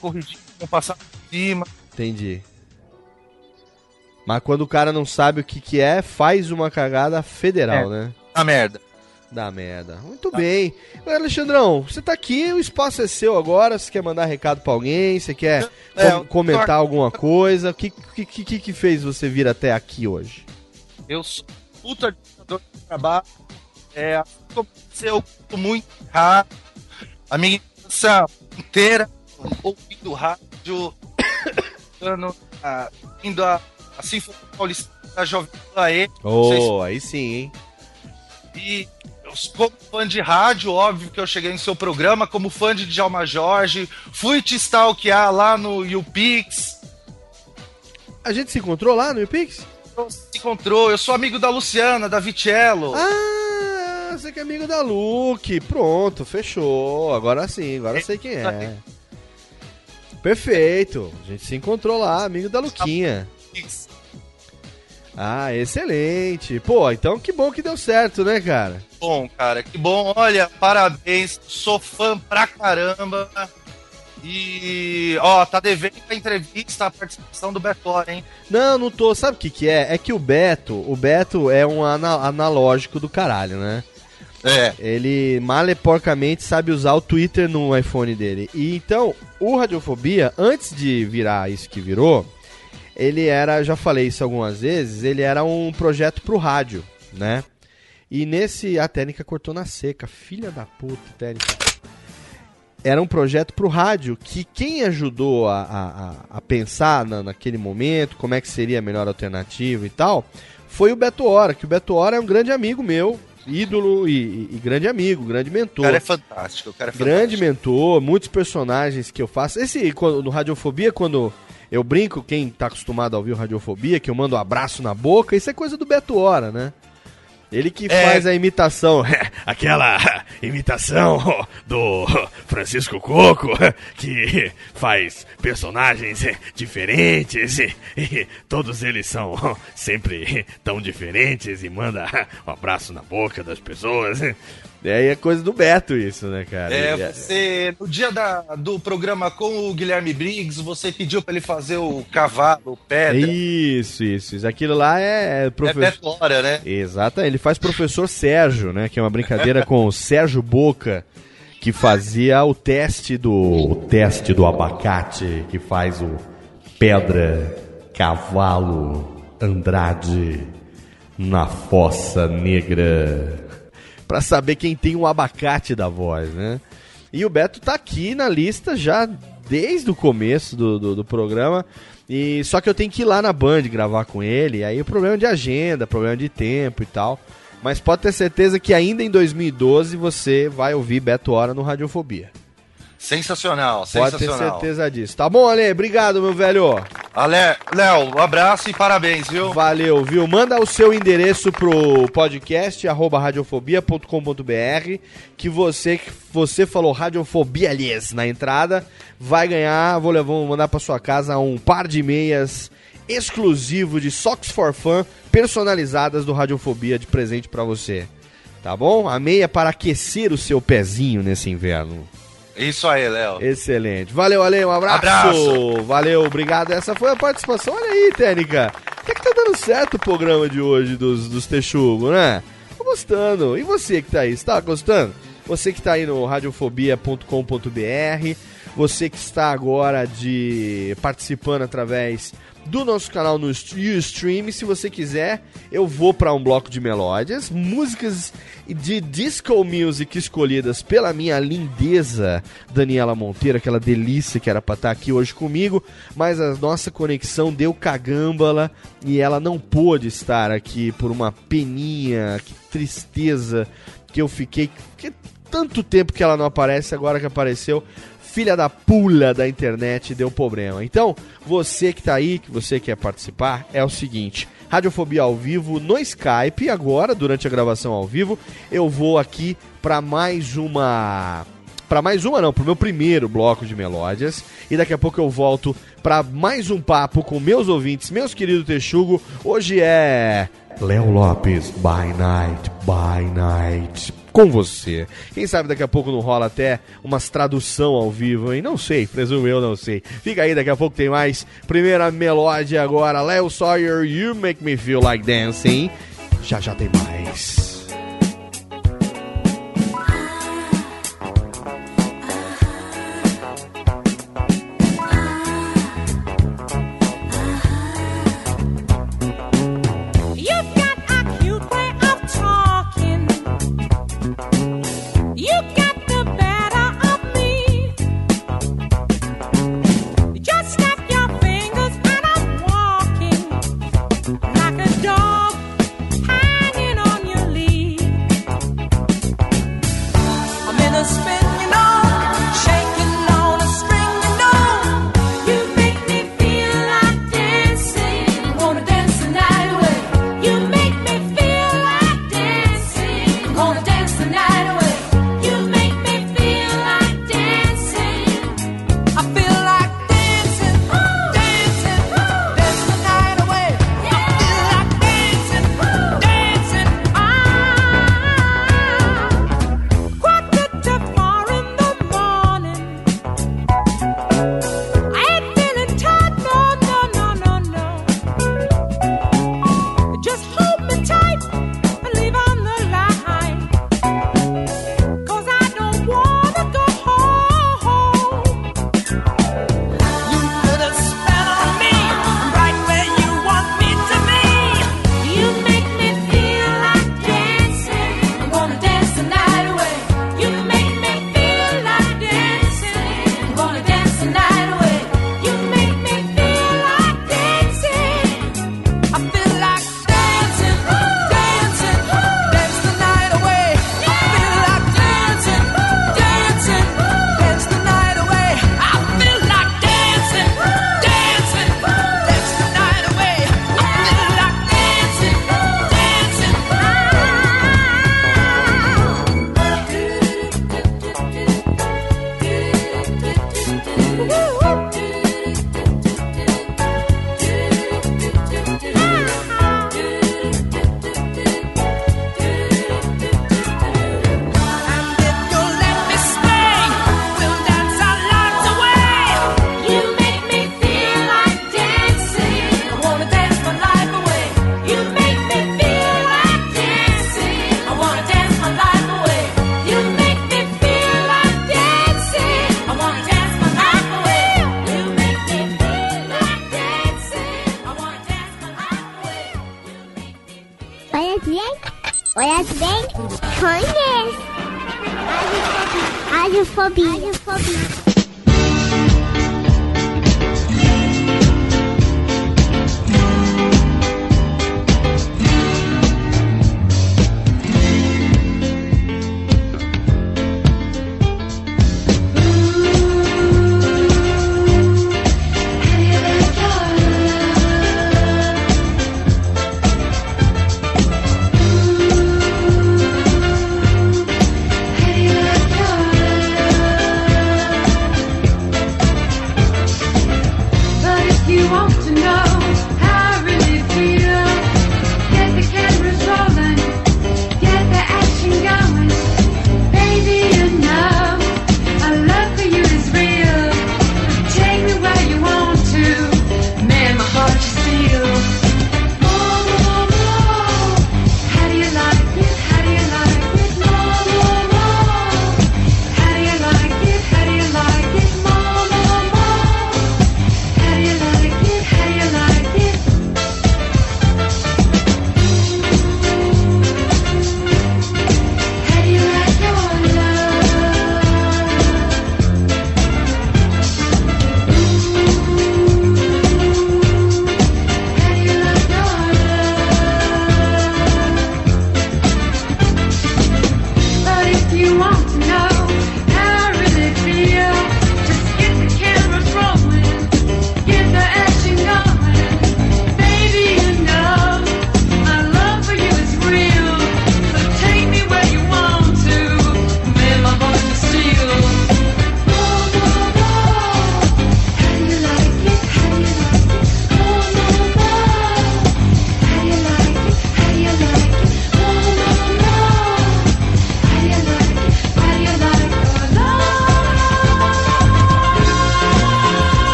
corrigir, como passar por cima. Entendi. Mas quando o cara não sabe o que, que é, faz uma cagada federal, É. né? A merda. Da merda. Muito bem. Ô, Alexandrão, você tá aqui, o espaço é seu agora. Você quer mandar recado pra alguém? Você quer É, com- eu- comentar alguma coisa? O que, que, que, que fez você vir até aqui hoje? Eu sou puta administrador de trabalho. É, eu curto muito rádio. A minha infância inteira ouvindo rádio, <coughs> dando, ah, indo a, a Sinfonia Paulista da Jovem aí. Sei se- Oh, aí sim, hein? E eu, como fã de rádio, óbvio que eu cheguei no seu programa, como fã de Djalma Jorge, fui te stalkear lá no YouPix. A gente se encontrou lá no YouPix? Se encontrou, eu sou amigo da Luciana, da Vitello. Ah, você que é amigo da Luke. Pronto, fechou. Agora sim, agora eu sei quem é. Perfeito. A gente se encontrou lá, amigo da Luquinha. Ah, excelente. Pô, então que bom que deu certo, né, cara? Bom, cara, que bom. Olha, parabéns. Sou fã pra caramba. E, ó, tá devendo a entrevista, a participação do Betor, hein? Não, não tô. Sabe o que que é? É que o Beto, o Beto é um ana- analógico do caralho, né? É. Ele maleporcamente sabe usar o Twitter no iPhone dele. E então, o Radiofobia, antes de virar isso que virou, ele era, já falei isso algumas vezes, ele era um projeto pro rádio, né? E nesse. A técnica cortou na seca, filha da puta, técnica. Era um projeto pro rádio que quem ajudou a, a, a- pensar na- naquele momento, como é que seria a melhor alternativa e tal, foi o Beto Hora, que o Beto Hora é um grande amigo meu, ídolo e, e- grande amigo, grande O mentor. cara é fantástico, o cara é Grande fantástico. mentor, muitos personagens que eu faço. Esse, no Radiofobia, quando eu brinco, quem tá acostumado a ouvir Radiofobia, que eu mando um abraço na boca, isso é coisa do Beto Hora, né? Ele que É. faz a imitação. <laughs> Aquela imitação do Francisco Coco, que faz personagens diferentes e todos eles são sempre tão diferentes e manda um abraço na boca das pessoas. É, e é coisa do Beto isso, né, cara? É, Ele você, no dia da, do programa com o Guilherme Briggs, você pediu pra ele fazer o cavalo, pedra. Isso, isso, isso. Aquilo lá é, é É professor. Beto Hora, né? Exato, ele faz professor Sérgio, né? Que é uma brincadeira com o Sérgio Boca, que fazia o teste do. O teste do abacate, que faz o Pedra, Cavalo, Andrade na Fossa Negra. Pra saber quem tem o abacate da voz, né? E o Beto tá aqui na lista já desde o começo do, do, do programa. E só que eu tenho que ir lá na Band gravar com ele. Aí o problema de agenda, problema de tempo e tal. Mas pode ter certeza que ainda em 2012 você vai ouvir Beto Hora no Radiofobia. Sensacional, Pode ter sensacional. certeza disso. Tá bom, Ale? Obrigado, meu velho. Ale, Léo, um abraço e parabéns, viu? Valeu, viu? Manda o seu endereço pro podcast arroba radiofobia.com.br que você que você falou radiofobia aliás na entrada, vai ganhar, vou levar, vou mandar pra sua casa um par de meias exclusivo de Socks for Fun personalizadas do Radiofobia de presente pra você. Tá bom? A meia para aquecer o seu pezinho nesse inverno. Isso aí, Léo. Excelente. Valeu, Ale, um abraço. Abraço. Valeu, obrigado. Essa foi a participação. Olha aí, Técnica. Até que tá dando certo o programa de hoje dos, dos Texugo, né? Tô gostando. E você que tá aí, está gostando? Você que tá aí no radiofobia.com.br, você que está agora de participando através do nosso canal no Ustream. Se você quiser, eu vou para um bloco de melódias, músicas de disco music escolhidas pela minha lindeza Daniela Monteiro, aquela delícia que era para estar aqui hoje comigo, mas a nossa conexão deu cagâmbala e ela não pôde estar aqui por uma peninha, que tristeza que eu fiquei, que tanto tempo que ela não aparece, agora que apareceu, filha da pula da internet deu problema. Então, você que tá aí, que você quer participar, é o seguinte: Radiofobia ao vivo no Skype. Agora, durante a gravação ao vivo, eu vou aqui para mais uma. Para mais uma, não, pro meu primeiro bloco de melódias. E daqui a pouco eu volto para mais um papo com meus ouvintes, meus queridos Texugo. Hoje é. Léo Lopes, by night, by night com você. Quem sabe daqui a pouco não rola até umas tradução ao vivo, hein? Não sei, presumo eu, não sei. Fica aí, daqui a pouco tem mais. Primeira melódia agora, Léo Sawyer, You Make Me Feel Like Dancing. Já já tem mais.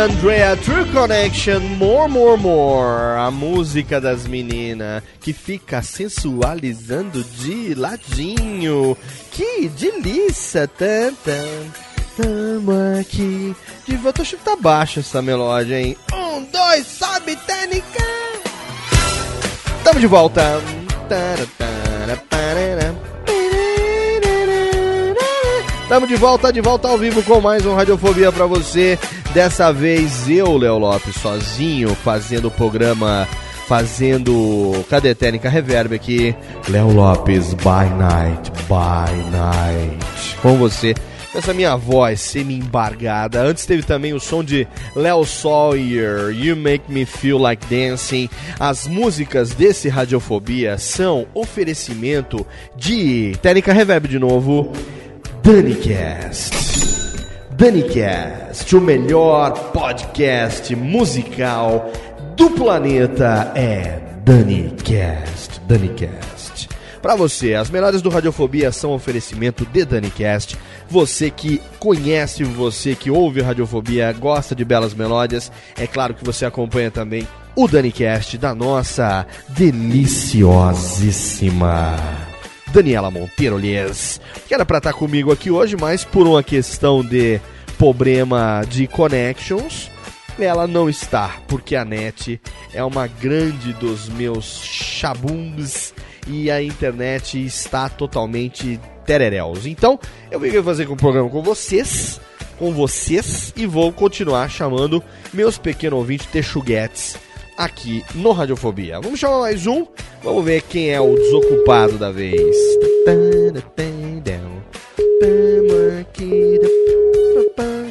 Andrea True Connection, More, More, More. A música das meninas que fica sensualizando de ladinho. Que delícia! Tan. Tamo aqui. De volta, acho que tá baixa essa melódia, hein? Um, dois, sobe, técnica! Tamo de volta. Tamo de volta, de volta ao vivo com mais um Radiofobia pra você. Dessa vez eu, Léo Lopes, sozinho, fazendo o programa, fazendo. Cadê Técnica Reverb aqui? Léo Lopes, by night, by night. Com você. Essa minha voz semi-embargada. Antes teve também o som de Léo Sawyer, You Make Me Feel Like Dancing. As músicas desse Radiofobia são oferecimento de. Técnica Reverb de novo. DaniCast. DaniCast, o melhor podcast musical do planeta é DaniCast. DaniCast. Para você, as melhores do Radiofobia são oferecimento de DaniCast. Você que conhece, você que ouve Radiofobia, gosta de belas melódias, é claro que você acompanha também o DaniCast da nossa deliciosíssima Daniela Monteiro Lies, que era pra estar comigo aqui hoje, mas por uma questão de problema de connections, ela não está, porque a net é uma grande dos meus chabums e a internet está totalmente tereréus. Então, eu vim fazer um programa com vocês, com vocês, e vou continuar chamando meus pequenos ouvintes texuguetes aqui no Radiofobia. Vamos chamar mais um, vamos ver quem é o desocupado da vez.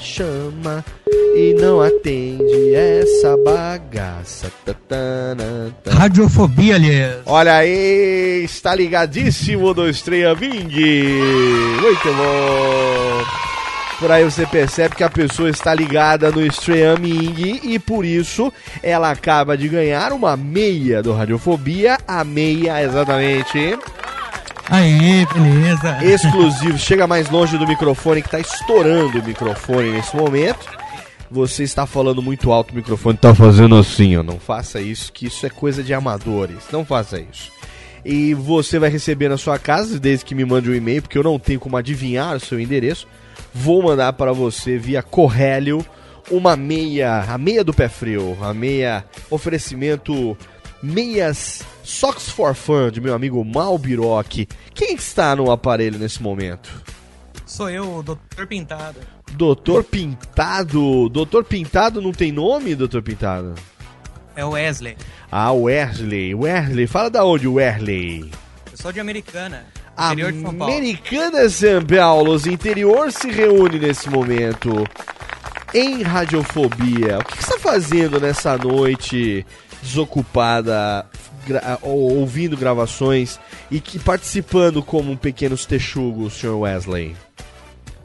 Chama e atende essa bagaça. Radiofobia, aliás. Olha aí, está ligadíssimo do Estreia Bing. Muito bom. Por aí você percebe que a pessoa está ligada no Streaming e por isso ela acaba de ganhar uma meia do Radiofobia. A meia, exatamente. Aí, beleza. Exclusivo. Chega mais longe do microfone que tá estourando o microfone nesse momento. Você está falando muito alto, o microfone tá fazendo assim, ó. Não faça isso, que isso é coisa de amadores. Não faça isso. E você vai receber na sua casa, desde que me mande um e-mail, porque eu não tenho como adivinhar o seu endereço. Vou mandar para você via Corrélio uma meia, a meia do pé frio, a meia oferecimento meias Socks for Fun de meu amigo Malbiroc. Quem está no aparelho nesse momento? Sou eu, o Dr. Pintado. Doutor Pintado. Doutor Pintado não tem nome, Doutor Pintado? É o Wesley. Ah, Wesley. Wesley, fala da onde, Wesley? Eu sou de Americana, interior de São Paulo. Americana São Paulo, o interior se reúne nesse momento em Radiofobia. O que você está fazendo nessa noite desocupada, gra- ou- ouvindo gravações e que participando como pequenos texugos, Sr. Wesley?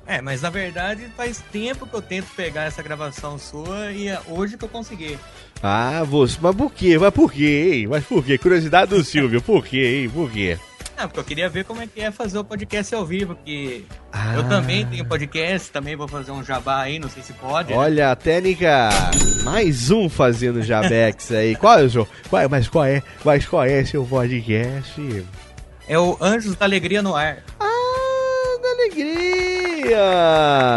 É, mas na verdade faz tempo que eu tento pegar essa gravação sua e é hoje que eu consegui. Ah, você, mas por quê? Mas por quê? Mas por quê? Curiosidade do Silvio, por quê? Por quê? Ah, porque eu queria ver como é que é fazer o podcast ao vivo, que Ah. eu também tenho podcast, também vou fazer um jabá aí, não sei se pode. né? Olha, a técnica, mais um fazendo Jabex aí. <laughs> Qual é o seu? Qual é, mas qual é? Mas qual é seu podcast? É o Anjos da Alegria no Ar. Ah, da alegria!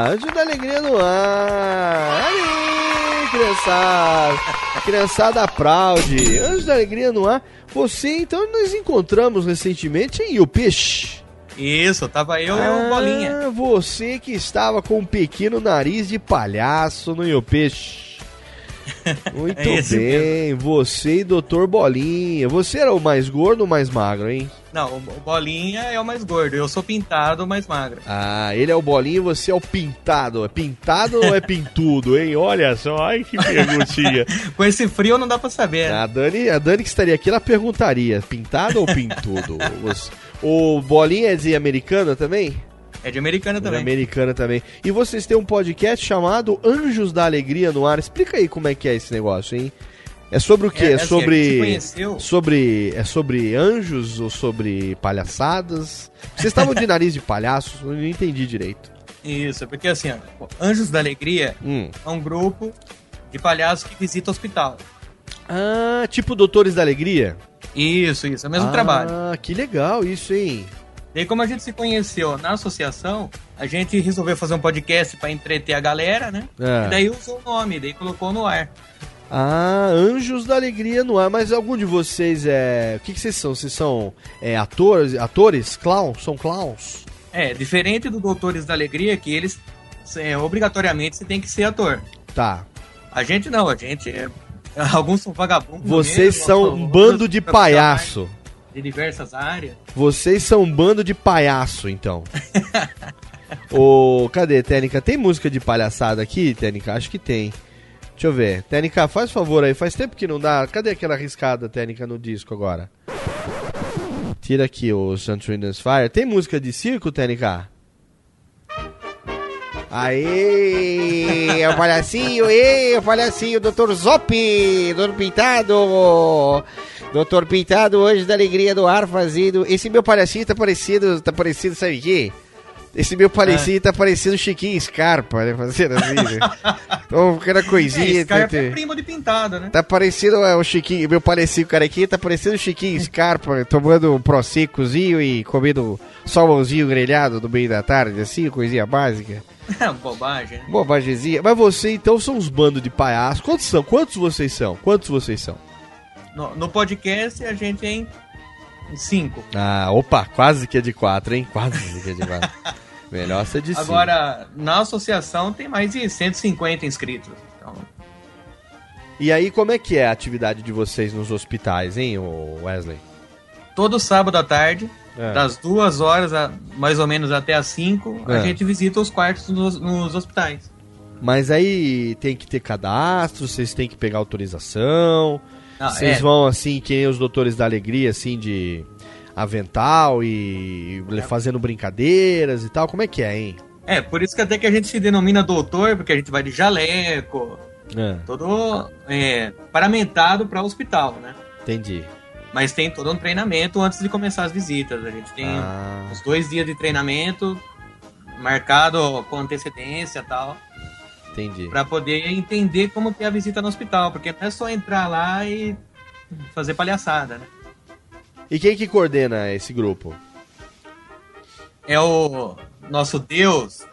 Anjo da alegria no ar! Ali, criançada! Criançada aplaude! Anjo da alegria no ar! Você, então, nós encontramos recentemente em O Peixe. Isso, tava eu e o Bolinha. Ah, você que estava com um pequeno nariz de palhaço no Iopeixe. <laughs> Muito É bem, você e Dr. Bolinha. Você era o mais gordo ou mais magro, hein? Não, o Bolinha é o mais gordo, eu sou pintado, mais magro. Ah, ele é o Bolinha e você é o pintado. É pintado ou é pintudo, hein? Olha só, ai que perguntinha. <laughs> Com esse frio não dá pra saber. A Dani, a Dani que estaria aqui, ela perguntaria: pintado ou pintudo? O Bolinha é de americana também? É de americana também. Americana também. E vocês têm um podcast chamado Anjos da Alegria no ar. Explica aí como é que é esse negócio, hein? É sobre o quê? É, É, assim, a gente sobre. conheceu. Sobre. É sobre anjos ou sobre palhaçadas? Vocês estavam de <laughs> nariz de palhaço? Eu não entendi direito. Isso, porque assim, ó, Anjos da Alegria Hum. é um grupo de palhaços que visita hospital. Ah, tipo Doutores da Alegria? Isso, isso, é o mesmo ah, trabalho. Ah, que legal isso, hein? Daí, como a gente se conheceu na associação, a gente resolveu fazer um podcast pra entreter a galera, né? É. E daí usou o nome, daí colocou no ar. Ah, Anjos da Alegria no ar. Mas algum de vocês é. O que, que vocês são? Vocês são é, atores? Atores? Clowns? São clowns? É, diferente do Doutores da Alegria, que eles, é, obrigatoriamente, você tem que ser ator. Tá. A gente não, a gente é... <laughs> Alguns são vagabundos. Vocês mesmo, são um bando de palhaço. De diversas áreas. Vocês são um bando de palhaço, então. <laughs> Ô, cadê, Técnica? Tem música de palhaçada aqui, Técnica? Acho que tem. Deixa eu ver. Técnica, faz favor aí. Faz tempo que não dá. Cadê aquela riscada, Técnica, no disco agora? Tira aqui o Suntrinders Fire. Tem música de circo, Técnica? Aê, é o palhacinho, ê, o palhacinho, Dr. Zop, Dr. Pintado, Dr. Pintado, hoje da alegria do ar fazendo, esse meu palhacinho tá parecido, tá parecido, sabe o quê? Esse meu palhacinho tá parecendo Chiquinho Scarpa, né, fazendo assim, né? <laughs> Então, aquela coisinha... É, Scarpa tá- é primo de pintada, né? Tá parecendo é, o Chiquinho, meu palhacinho carequinha, tá parecendo o Chiquinho Scarpa, <laughs> tomando um proseccozinho e comendo salmãozinho grelhado no meio da tarde, assim, coisinha básica. <laughs> Bobagem, né? Bobagemzinha. Mas você, então, são uns bandos de palhaços. Quantos são? Quantos vocês são? Quantos vocês são? No, no podcast a gente é em em cinco. Ah, opa, quase que é de quatro, hein? Quase que é de quatro. Melhor ser de. Agora, na associação tem mais de 150 inscritos. Então, E aí, como é que é a atividade de vocês nos hospitais, hein, Wesley? todo sábado à tarde, É. das duas horas a, mais ou menos até as cinco, a É. gente visita os quartos nos, nos hospitais. Mas aí tem que ter cadastro, vocês têm que pegar autorização. Não, Vocês é. vão assim, que nem os doutores da alegria, assim, de avental e fazendo brincadeiras e tal. Como é que é, hein? É, por isso que até que a gente se denomina doutor, porque a gente vai de jaleco, É, todo é, paramentado para hospital, né? entendi. Mas tem todo um treinamento antes de começar as visitas. A gente tem Ah, uns dois dias de treinamento marcado com antecedência e tal, entendi. para poder entender como que é a visita no hospital, porque não é só entrar lá e fazer palhaçada, né? E quem que coordena esse grupo? É o nosso Deus,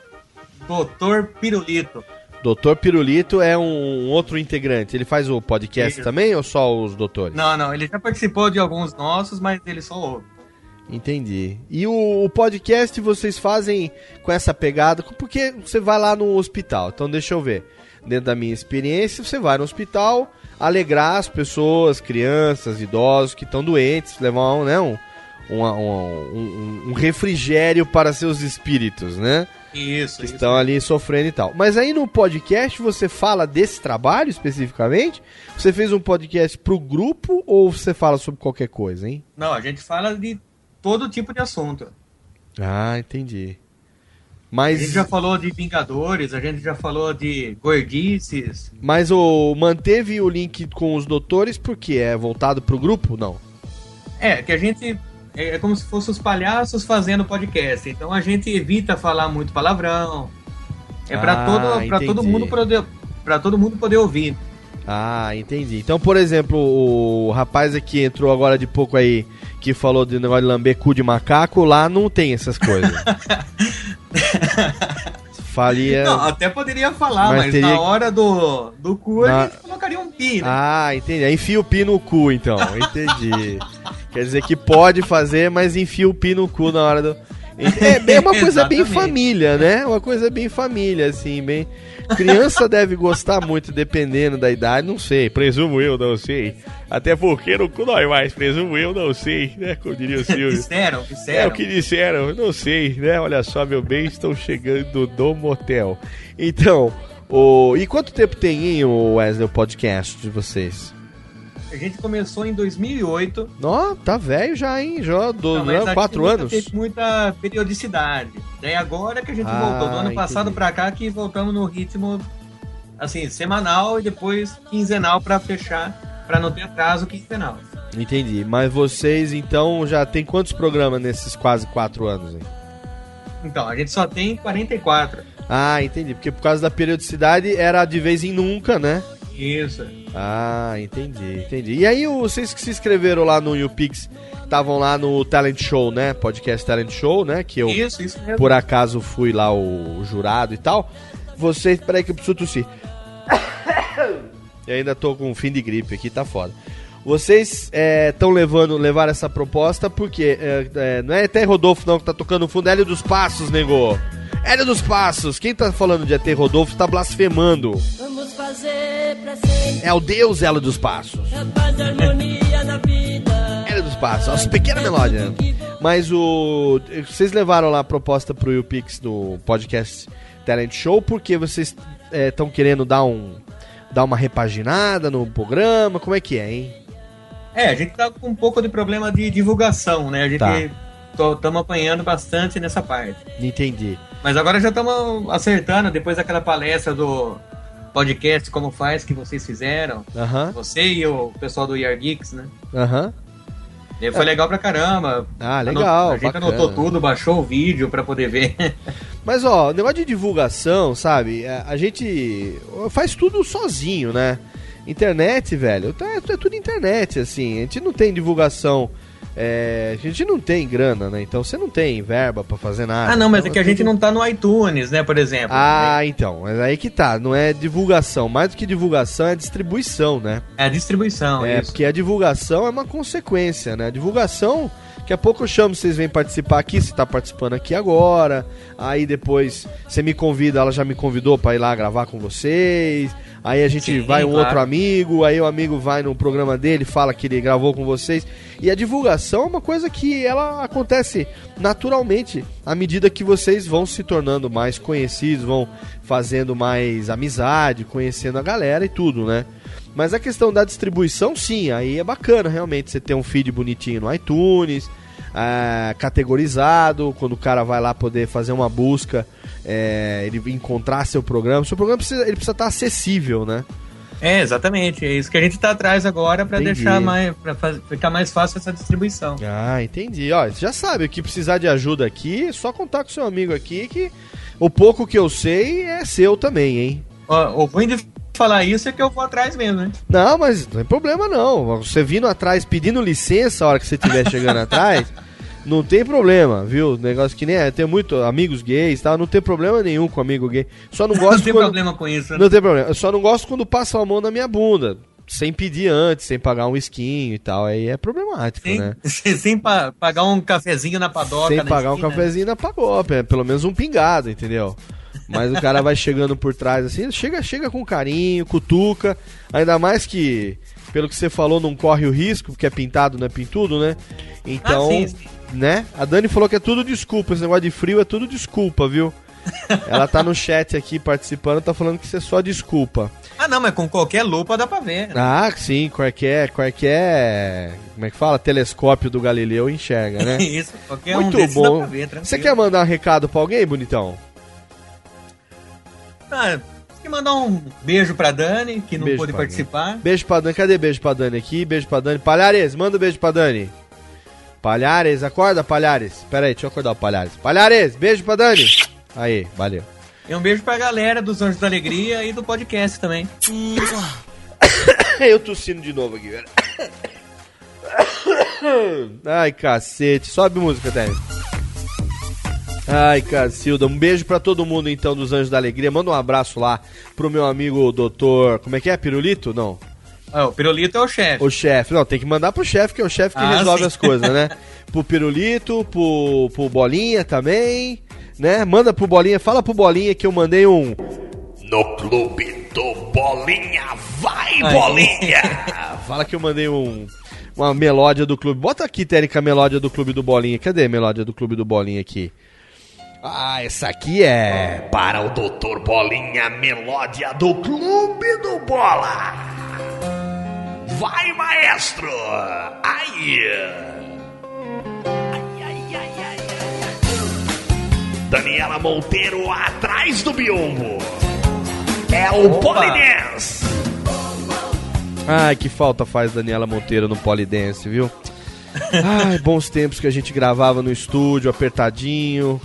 Doutor Pirulito. Doutor Pirulito é um, outro integrante. Ele faz o podcast Isso. também ou só os doutores? Não, não, ele já participou de alguns nossos, mas ele só ouve. Entendi. E o, o podcast vocês fazem com essa pegada, porque você vai lá no hospital. Então deixa eu ver. Dentro da minha experiência, você vai no hospital alegrar as pessoas, crianças, idosos que estão doentes, levar um, né, um, um, um- um refrigério para seus espíritos, né? Isso, Que isso. estão ali sofrendo e tal. Mas aí no podcast você fala desse trabalho especificamente? Você fez um podcast pro grupo ou você fala sobre qualquer coisa, hein? Não, a gente fala de todo tipo de assunto. Ah, entendi. A Mas, gente já falou de Vingadores, a gente já falou de gordices. mas o manteve o link com os doutores porque é voltado pro grupo? Não. É, que a gente. É como se fossem os palhaços fazendo podcast. Então a gente evita falar muito palavrão. É pra Ah, todo, pra todo mundo poder. Pra todo mundo poder ouvir. Ah, entendi. Então, por exemplo, o rapaz aqui entrou agora de pouco aí que falou de negócio de lamber cu de macaco, lá não tem essas coisas. <laughs> Falia. Não, até poderia falar, Mas mas, teria na hora do, do cu Na- a gente colocaria um pi, né? Ah, entendi. Enfia o pi no cu, então. Entendi. Quer dizer que pode fazer, mas enfia o pi no cu na hora do. É bem uma coisa bem <laughs> família, né? Uma coisa bem família, assim, bem. Criança deve gostar muito, dependendo da idade, não sei. Presumo eu, não sei. Até porque cu dói mais, presumo eu, não sei, né? Como diria o <laughs> Silvio. disseram, É disseram. o que disseram, não sei, né? Olha só, meu bem, estão chegando do motel. Então, o... e quanto tempo tem, hein, o Wesley, o podcast de vocês? A gente começou em 2008. Ó, tá velho já, hein? Já, do, Não, mas né? quatro anos? Teve muita periodicidade. Daí agora que a gente Ah, voltou, do ano entendi. passado pra cá, que voltamos no ritmo, assim, semanal e depois quinzenal pra fechar, pra não ter atraso quinzenal. Entendi. Mas vocês, então, já tem quantos programas nesses quase quatro anos, hein? Então, a gente só tem 44. Ah, entendi. Porque por causa da periodicidade era de vez em nunca, né? Isso. Ah, entendi, entendi. E aí, o- vocês que se inscreveram lá no YouPix, estavam lá no Talent Show, né? Podcast Talent Show, né? Que eu, Isso, isso mesmo. por acaso, fui lá o jurado e tal. Vocês. Peraí que eu preciso tossir. <coughs> Eu ainda tô com um fim de gripe aqui, tá foda. Vocês estão levando levar essa proposta porque é, é, não é até Rodolfo não que tá tocando fundo, é Hélio dos Passos, nego. Hélio dos Passos, quem tá falando de ET Rodolfo tá blasfemando. Vamos fazer É o Deus Hélio dos Passos. a paz e a harmonia na vida. Hélio dos Passos, as pequenas melódias. Mas o. Vocês levaram lá a proposta pro YouPix do podcast Talent Show porque vocês estão querendo dar um. dar uma repaginada no programa? Como é que é, hein? É, a gente tá com um pouco de problema de divulgação, né? A gente Tá. estamos apanhando bastante nessa parte. Entendi. Mas agora já estamos acertando, depois daquela palestra do podcast Como Faz que vocês fizeram. Você e o pessoal do Year Geeks, né? Aham. E foi legal pra caramba. Ah, legal. A gente bacana. anotou tudo, baixou o vídeo pra poder ver. <laughs> Mas ó, negócio de divulgação, sabe? A, a gente faz tudo sozinho, né? Internet, velho, tá- é, tudo internet, assim. A gente não tem divulgação. É, a gente não tem grana, né? Então você não tem verba pra fazer nada. ah, não, mas é Então que a gente não tá no iTunes, né, por exemplo. Ah, então. Mas aí que tá. Não é divulgação. Mais do que divulgação é distribuição, né? É a distribuição, É, isso. porque a divulgação é uma consequência, né? A divulgação, daqui a pouco eu chamo, vocês vêm participar aqui, você tá participando aqui agora. Aí depois você me convida, ela já me convidou pra ir lá gravar com vocês. Aí a gente Sim, vai um claro. outro amigo, aí o amigo vai no programa dele, fala que ele gravou com vocês. E a divulgação é uma coisa que ela acontece naturalmente à medida que vocês vão se tornando mais conhecidos, vão fazendo mais amizade, conhecendo a galera e tudo, né? Mas a questão da distribuição, sim, aí é bacana realmente você ter um feed bonitinho no iTunes, ah, categorizado, quando o cara vai lá poder fazer uma busca, é, ele encontrar seu programa. Seu programa precisa, ele precisa estar acessível, né? É, exatamente. É isso que a gente tá atrás agora pra Entendi. deixar mais. para ficar mais fácil essa distribuição. Ah, entendi. Ó, você já sabe, o que precisar de ajuda aqui, é só contar com seu amigo aqui que o pouco que eu sei é seu também, hein? O ruim de falar isso é que eu vou atrás mesmo, né? Não, mas não tem problema não. Você vindo atrás pedindo licença a hora que você estiver chegando <laughs> atrás, não tem problema, viu? Negócio que nem é, tem muito amigos gays, tá? Não tem problema nenhum com amigo gay. Só não <laughs> gosto Não tem quando- problema com isso, né? Não tem problema. Eu só não gosto quando passam a mão na minha bunda, sem pedir antes, sem pagar um esquinho e tal. Aí é problemático, <laughs> Sem, né? sem, pa- pagar um cafezinho na padoca. Sem na pagar um esquina. cafezinho na pagopa, é pelo menos um pingado, entendeu? Mas o cara vai chegando por trás assim, chega, chega com carinho, cutuca, ainda mais que, pelo que você falou, não corre o risco, porque é pintado, não é pintudo, né? Então, Ah, sim, sim. né? A Dani falou que é tudo desculpa, esse negócio de frio é tudo desculpa, viu? Ela tá no chat aqui participando, tá falando que isso é só desculpa. Ah, não, mas com qualquer lupa dá pra ver. né? Ah, sim, qualquer, qualquer, como é que fala? Telescópio do Galileu enxerga, né? <laughs> Isso, qualquer um Muito dá bom. ver. Você quer mandar um recado pra alguém, bonitão? Ah, que mandar um beijo pra Dani, que não Beijo pôde participar. Beijo pra Dani. Cadê beijo pra Dani aqui? Beijo pra Dani. Palhares, manda um beijo pra Dani. Palhares, acorda, Palhares. Pera aí, deixa eu acordar o Palhares. Palhares, beijo pra Dani. Aí, valeu. E um beijo pra galera dos Anjos da Alegria e do podcast também. <coughs> eu tossindo de novo aqui, velho. <coughs> Ai, cacete. Sobe música, Dani. Ai, Cacilda, um beijo pra todo mundo então dos Anjos da Alegria. Manda um abraço lá pro meu amigo doutor. Como é que é? Pirulito? Não. Ah, o Pirulito é o chefe. O chefe, não, tem que mandar pro chefe, que é o chefe que Ah, resolve sim. as coisas, né? <laughs> Pro Pirulito, pro, pro Bolinha também, né? Manda pro Bolinha, fala pro Bolinha que eu mandei um. No clube do Bolinha, vai Aí. Bolinha! <laughs> fala que eu mandei um. Uma melódia do clube. Bota aqui, Térica, a melódia do clube do Bolinha. Cadê a melódia do clube do Bolinha aqui? Ah, essa aqui é. Para o Doutor Bolinha, melódia do clube do Bola! Vai, maestro! Ai! Daniela Monteiro atrás do biombo. É o Opa. Polydance. Ai, que falta faz Daniela Monteiro no Polydance, viu? <laughs> Ai, bons tempos que a gente gravava no estúdio, apertadinho.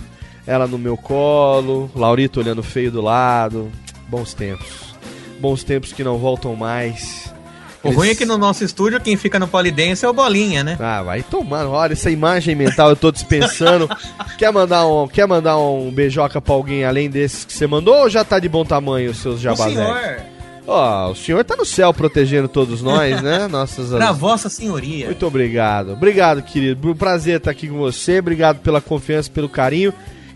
Ela no meu colo, Laurito olhando feio do lado. Bons tempos. Bons tempos que não voltam mais. O ruim é que no nosso estúdio quem fica no Polidense é o Bolinha, né? Ah, vai tomar. Olha, essa imagem mental eu tô dispensando. <laughs> quer, mandar um, quer mandar um beijoca pra alguém além desses que você mandou ou já tá de bom tamanho os seus O jabazés? senhor, Ó, o senhor tá no céu protegendo todos nós, né? <laughs> Nossas pra vossa senhoria. Muito obrigado. Obrigado, querido. Prazer estar aqui com você. Obrigado pela confiança, pelo carinho.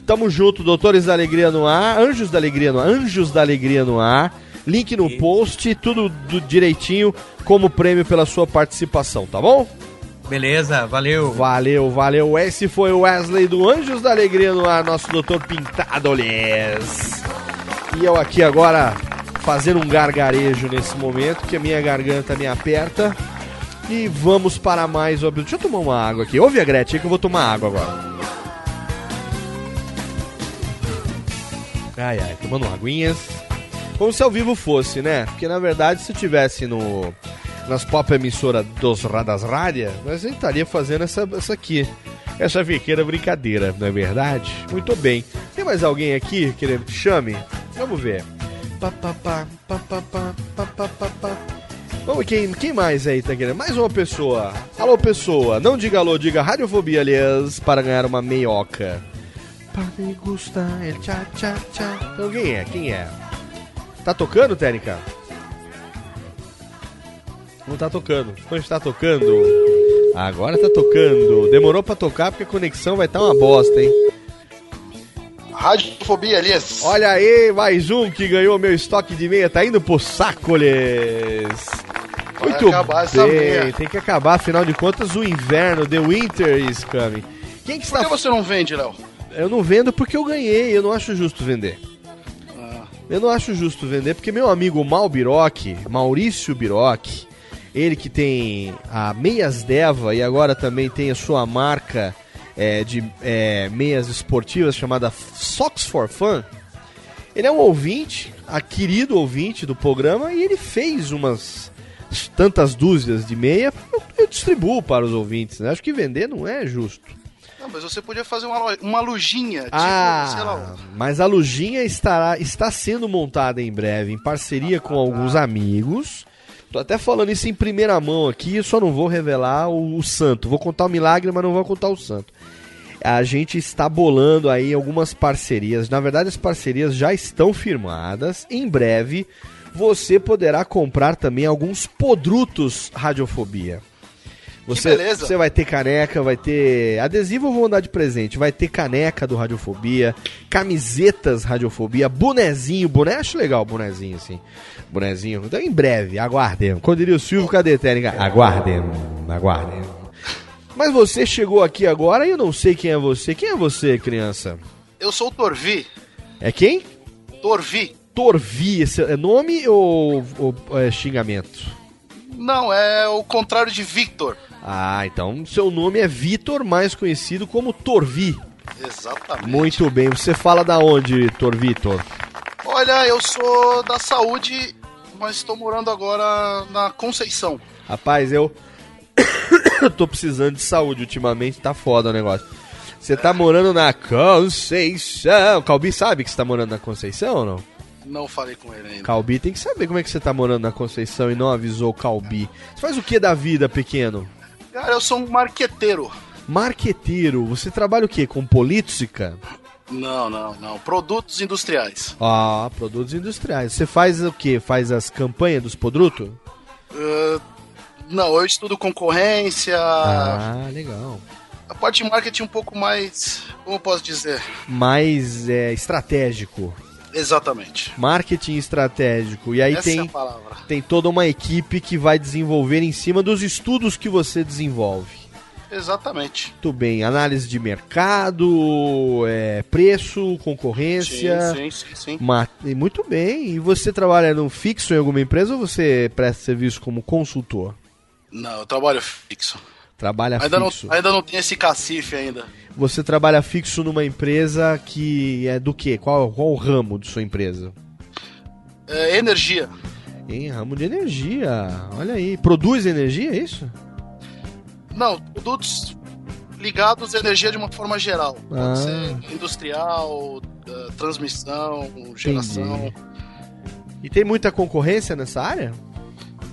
Tamo junto, Doutores da Alegria no ar, Anjos da Alegria no ar, Anjos da Alegria no ar. Link no post, tudo do direitinho como prêmio pela sua participação, tá bom? Beleza, valeu. Valeu, valeu. Esse foi o Wesley do Anjos da Alegria no ar, nosso doutor Pintadoles. E eu aqui agora fazendo um gargarejo nesse momento, que a minha garganta me aperta. E vamos para mais. ob- Deixa eu tomar uma água aqui. Ouve a Gretchen que eu vou tomar água agora. Ai, ai, tomando aguinhas. Como se ao vivo fosse, né? Porque na verdade, se tivesse no nas pop emissora dos Radas Rádia, mas estaria fazendo essa, essa aqui. Essa pequena brincadeira, não é verdade? Muito bem. Tem mais alguém aqui querendo que chame? Vamos ver. Pa, pa, pa, Vamos, quem, quem mais aí tá querendo? Mais uma pessoa. Alô, pessoa. Não diga alô, diga radiofobia, aliás, para ganhar uma meioca. Para me gustar, el tchá, tchá, tchá. Então quem é? Quem é? Tá tocando, Técnica? Não tá tocando. Não está tocando. Agora tá tocando. Demorou pra tocar porque a conexão vai estar uma bosta, hein? Radiofobia, Elias. Olha aí, mais um que ganhou meu estoque de meia. Tá indo pro sacoles. Vai Muito acabar essa bem, meia. tem que acabar. Afinal de contas, o inverno, the winter is coming. Quem que Por está... que você não vende, Léo? Eu não vendo porque eu ganhei, eu não acho justo vender. Eu não acho justo vender porque meu amigo Mal Biroc, Maurício Biroc, ele que tem a Meias Deva e agora também tem a sua marca é, de é, meias esportivas chamada Socks for Fun. Ele é um ouvinte, a querido ouvinte do programa e ele fez umas tantas dúzias de meia. Eu, eu distribuo para os ouvintes, né? Acho que vender não é justo. Não, mas você podia fazer uma, uma lojinha, tipo, sei Ah, lá. mas a lojinha estará, está sendo montada em breve em parceria com alguns amigos. Tô até falando isso em primeira mão aqui, só não vou revelar o, o santo. Vou contar o milagre, mas não vou contar o santo. A gente está bolando aí algumas parcerias. Na verdade, as parcerias já estão firmadas. Em breve, você poderá comprar também alguns podrutos Radiofobia. Você, beleza. você vai ter caneca, vai ter adesivo, eu vou mandar de presente. Vai ter caneca do Radiofobia, camisetas Radiofobia, bonezinho, boné, acho legal bonezinho assim. Bonezinho. Então em breve, aguardem. Quando diria o Silvio, cadê técnica? Aguardem, aguardem. Mas você chegou aqui agora e eu não sei quem é você. Quem é você, criança? Eu sou o Torvi. É quem? Torvi. Torvi, esse é nome ou, ou é xingamento? Não, é o contrário de Victor. Ah, então seu nome é Vitor, mais conhecido como Torvi. Exatamente. Muito bem. Você fala da onde, Tor Vitor? Olha, eu sou da saúde, mas estou morando agora na Conceição. Rapaz, eu <coughs> tô precisando de saúde ultimamente, tá foda o negócio. Você tá morando na Conceição. Calbi sabe que você tá morando na Conceição ou não? Não falei com ele ainda. Calbi tem que saber como é que você tá morando na Conceição e não avisou o Calbi. Você faz o que da vida, pequeno? Cara, eu sou um marqueteiro. Marqueteiro, você trabalha o quê? Com política? Não, não, não. Produtos industriais. Ah, produtos industriais. Você faz o quê? Faz as campanhas dos podrutos? Ah, não, eu estudo concorrência. Ah, legal. A parte de marketing um pouco mais. Como eu posso dizer? Mais é, estratégico. Exatamente. Marketing estratégico. E aí Essa é tem, palavra. tem toda uma equipe que vai desenvolver em cima dos estudos que você desenvolve. Exatamente. Muito bem. Análise de mercado, é, preço, concorrência. Sim, sim, sim, sim. Muito bem. E você trabalha no fixo em alguma empresa ou você presta serviço como consultor? Não, eu trabalho fixo. Trabalha Ainda não, fixo. ainda não tem esse cacife ainda. Você trabalha fixo numa empresa que é do quê? Qual, qual o ramo de sua empresa? É, energia. Em ramo de energia. Olha aí. Produz energia, é isso? Não, produtos ligados à energia de uma forma geral. Pode Ah. ser industrial, transmissão, geração. E tem muita concorrência nessa área?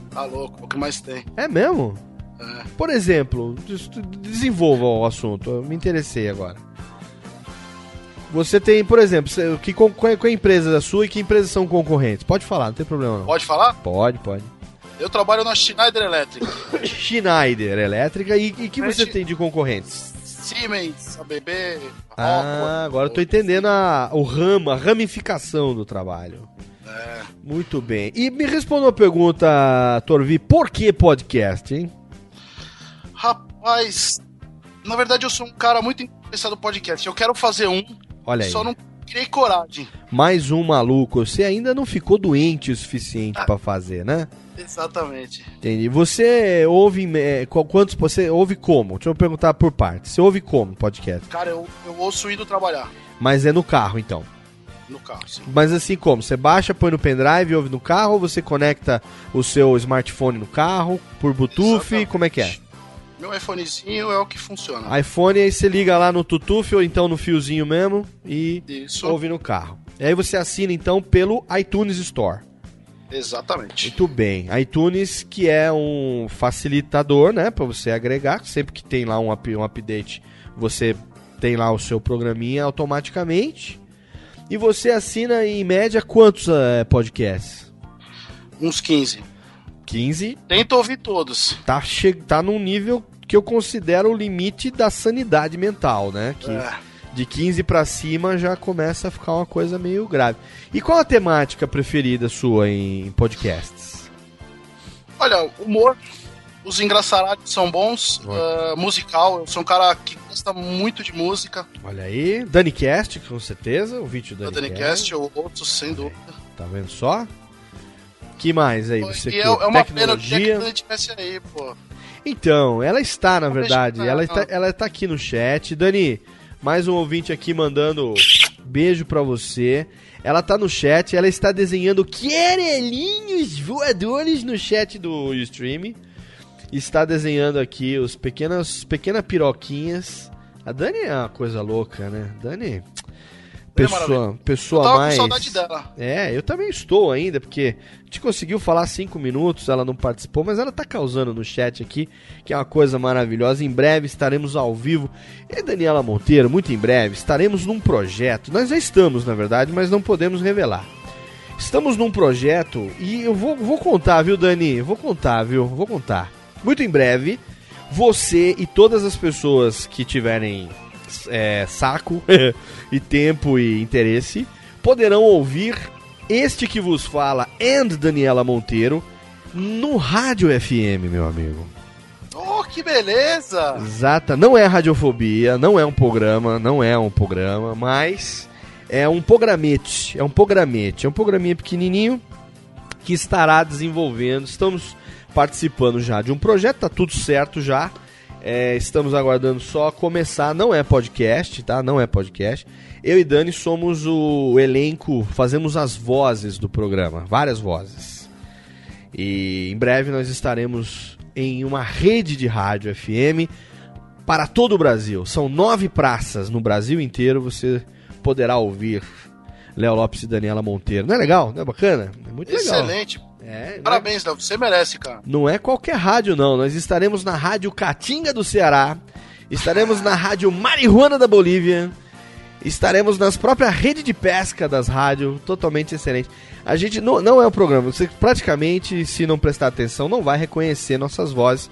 Tá louco, é o que mais tem. É mesmo? É. Por exemplo, des- desenvolva o assunto. Eu me interessei agora. Você tem, por exemplo, que, qual é é a empresa da sua e que empresas são concorrentes? Pode falar, não tem problema não. Pode falar? Pode, pode. Eu trabalho na Schneider Electric. <coughs> Schneider Elétrica e e que você tem de concorrentes? Siemens, ABB, Ah, agora eu tô entendendo a, o ramo, a ramificação do trabalho. É. Muito bem. E me responda uma pergunta, Torvi, por que podcast, hein? Rapaz, na verdade eu sou um cara muito interessado no podcast. Eu quero fazer um, Olha aí. só não criei coragem. Mais um maluco. Você ainda não ficou doente o suficiente Ah. pra fazer, né? Exatamente. Entendi. Você ouve. qu- quantos. Você ouve como? Deixa eu perguntar por parte. Você ouve como podcast? Cara, eu, eu ouço indo trabalhar Mas é no carro, então. no carro, sim. Mas assim como? Você baixa, põe no pendrive e ouve no carro ou você conecta o seu smartphone no carro por Bluetooth? Exatamente. Como é que é? Meu iPhonezinho é o que funciona. iPhone, aí você liga lá no Bluetooth ou então no fiozinho mesmo e Isso. ouve no carro. E aí você assina então pelo iTunes Store. Exatamente. Muito bem. iTunes, que é um facilitador, né, para você agregar. Sempre que tem lá um, up- um update, você tem lá o seu programinha automaticamente. E você assina em média quantos eh, podcasts? Uns 15. 15. Tento ouvir todos. Tá, che tá num nível que eu considero o limite da sanidade mental, né? Que É. De 15 pra cima já começa a ficar uma coisa meio grave. E qual a temática preferida sua em podcasts? Olha, humor. Os engraçarados são bons. ah, musical, eu sou um cara que gosta muito de música. Olha aí, Dani Cast, com certeza, o vídeo do Dani Danicast, eu ouço sem dúvida. Tá vendo só? Que mais aí você E é, é uma pena que Tecnologia? a Dani tivesse aí, pô. Então, ela está, na verdade. Ela não. está, ela está aqui no chat. Dani, mais um ouvinte aqui mandando beijo pra você. Ela tá no chat, ela está desenhando querelinhos voadores no chat do stream. Está desenhando aqui os pequenas, pequenas piroquinhas. A Dani é uma coisa louca, né? Dani. Pessoa, maravilha. pessoa Eu tava com mais. saudade dela. É, eu também estou ainda, porque a gente conseguiu falar cinco minutos, ela não participou, mas ela tá causando no chat aqui, que é uma coisa maravilhosa. Em breve estaremos ao vivo. E Daniela Monteiro, muito em breve, estaremos num projeto. Nós já estamos, na verdade, mas não podemos revelar. Estamos num projeto e eu vou, vou contar, viu, Dani? Vou contar, viu? Vou contar. Muito em breve, você e todas as pessoas que tiverem é, saco <laughs> e tempo e interesse poderão ouvir este que vos fala and Daniela Monteiro no Rádio FM, meu amigo. Oh, que beleza! Exata, não é radiofobia, não é um programa, não é um programa, mas é um programete, é um programete, é um programinha pequenininho que estará desenvolvendo. Estamos participando já de um projeto, tá tudo certo já. É, estamos aguardando só começar. Não é podcast, tá? Não é podcast. Eu e Dani somos o elenco, fazemos as vozes do programa, várias vozes. E em breve nós estaremos em uma rede de rádio FM para todo o Brasil. São nove praças no Brasil inteiro. Você poderá ouvir Léo Lopes e Daniela Monteiro. Não é legal? Não é bacana? É muito legal. Excelente. É, Parabéns, Léo. Você merece, cara. Não é qualquer rádio, não. Nós estaremos na Rádio Catinga do Ceará. Estaremos na Rádio Marihuana da Bolívia. Estaremos nas próprias redes de pesca das rádios. Totalmente excelente. A gente não, não é um programa. Você praticamente, se não prestar atenção, não vai reconhecer nossas vozes.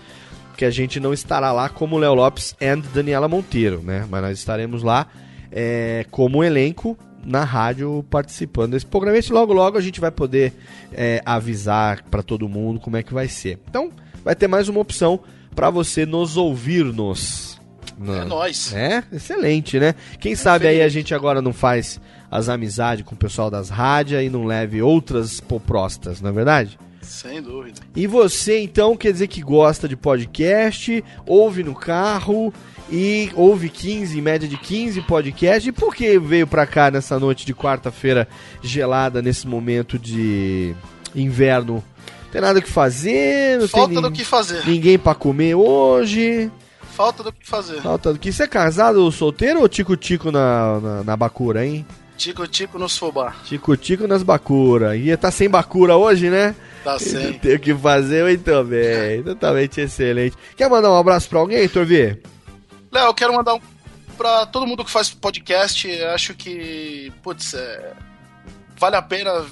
Que a gente não estará lá como Léo Lopes e Daniela Monteiro, né? Mas nós estaremos lá é, como elenco na rádio participando desse programa. E logo logo a gente vai poder é, avisar para todo mundo como é que vai ser. Então vai ter mais uma opção para você nos ouvir-nos. É nóis. É, excelente, né? Quem sabe aí a gente agora não faz as amizades com o pessoal das rádios e não leve outras poprostas, não é verdade? Sem dúvida. E você, então, quer dizer que gosta de podcast, ouve no carro e ouve 15, em média de 15 podcasts. E por que veio pra cá nessa noite de quarta-feira gelada, nesse momento de inverno? Tem nada o que fazer, não Falta tem do que fazer. ninguém pra comer hoje. Falta do que fazer. Falta do que. Você é casado ou solteiro ou tico-tico na, na, na bacura, hein? Tico-tico nos fubá. Tico-tico nas bacura. E tá sem bacura hoje, né? Tá sem. Tem o que fazer muito bem. Totalmente excelente. Quer mandar um abraço pra alguém, Torvi? Léo, eu quero mandar um pra todo mundo que faz podcast. Acho que, putz, é, vale a pena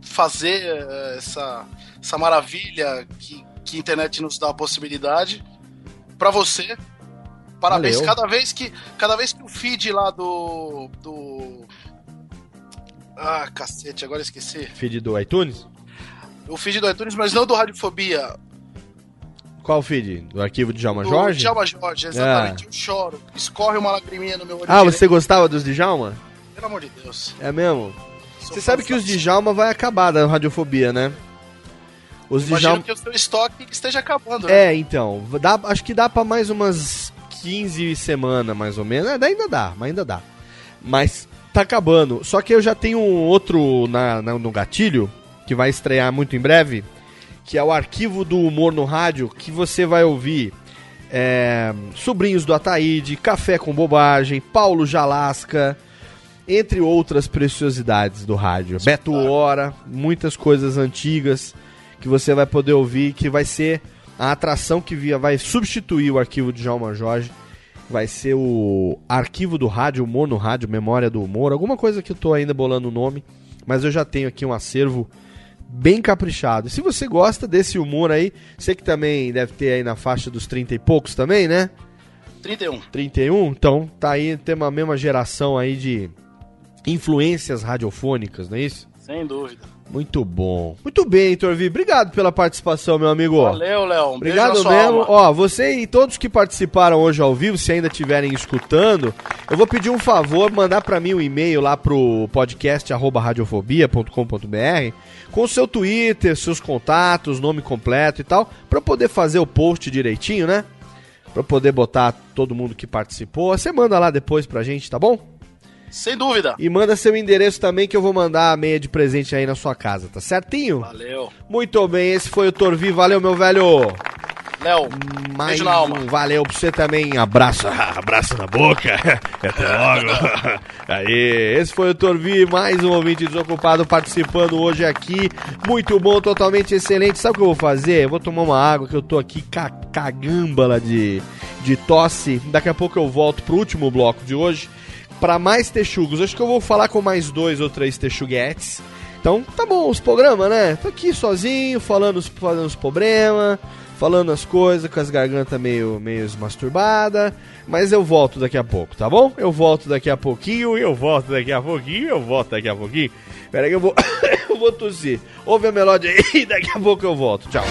fazer é, essa, essa maravilha que, que a internet nos dá a possibilidade. Pra você, parabéns. Valeu. Cada vez que cada vez que o feed lá do do ah, cacete, agora esqueci. Feed do iTunes? O feed do iTunes, mas não do Radiofobia. Qual feed? Do arquivo de Djalma do Jorge? Djalma Jorge, exatamente. Eu choro. Escorre uma lagriminha no meu olho Ah, direito. você gostava dos Djalma? Pelo amor de Deus. É mesmo? Você sabe que os Djalma vai acabar da radiofobia, né? Os Imagino Djalma... que o seu estoque esteja acabando, né? É, então. Dá, acho que dá pra mais umas 15 semanas, mais ou menos. É, ainda dá, mas ainda dá. Mas tá acabando. Só que eu já tenho um outro na, na- no gatilho, que vai estrear muito em breve, que é o arquivo do humor no rádio, que você vai ouvir é, Sobrinhos do Ataíde, Café com Bobagem, Paulo Jalasca, entre outras preciosidades do rádio. Beto Hora, muitas coisas antigas que você vai poder ouvir, que vai ser a atração que via, vai substituir o arquivo de Djalma Jorge. Vai ser o arquivo do rádio, humor no rádio, memória do humor, alguma coisa que eu tô ainda bolando o nome, mas eu já tenho aqui um acervo bem caprichado. Se você gosta desse humor aí, você que também deve ter aí na faixa dos 30 e poucos também, né? 31. 31? Então tá aí, tem uma mesma geração aí de influências radiofônicas, não é isso? Sem dúvida. Muito bom. Muito bem, Torvi. Obrigado pela participação, meu amigo. Valeu, Léo. Um beijo Obrigado mesmo. alma. Ó, você e todos que participaram hoje ao vivo, se ainda estiverem escutando, eu vou pedir um favor, mandar pra mim um e-mail lá pro podcast arroba radiofobia.com.br com o seu Twitter, seus contatos, nome completo e tal, pra eu poder fazer o post direitinho, né? Pra eu poder botar todo mundo que participou. Você manda lá depois pra gente, tá bom? Sem dúvida. E manda seu endereço também que eu vou mandar a meia de presente aí na sua casa, tá certinho? Valeu. Muito bem, esse foi o Torvi. Valeu, meu velho. Léo, Mais beijo na alma. um valeu pra você também. Abraço, <laughs> abraço na boca. <laughs> Até logo. <laughs> Aí, esse foi o Torvi, mais um ouvinte desocupado participando hoje aqui. Muito bom, totalmente excelente. Sabe o que eu vou fazer? Eu vou tomar uma água que eu tô aqui ca cagâmbala de, de tosse. Daqui a pouco eu volto pro último bloco de hoje para mais texugos. Acho que eu vou falar com mais dois ou três texuguetes. Então, tá bom os programas, né? Tô aqui sozinho, falando os, falando os problemas, falando as coisas, com as gargantas meio, meio masturbadas. Mas eu volto daqui a pouco, tá bom? Eu volto daqui a pouquinho, eu volto daqui a pouquinho, eu volto daqui a pouquinho. Pera aí que eu vou, <coughs> eu vou tossir. Ouve a melódia aí, <coughs> daqui a pouco eu volto. Tchau.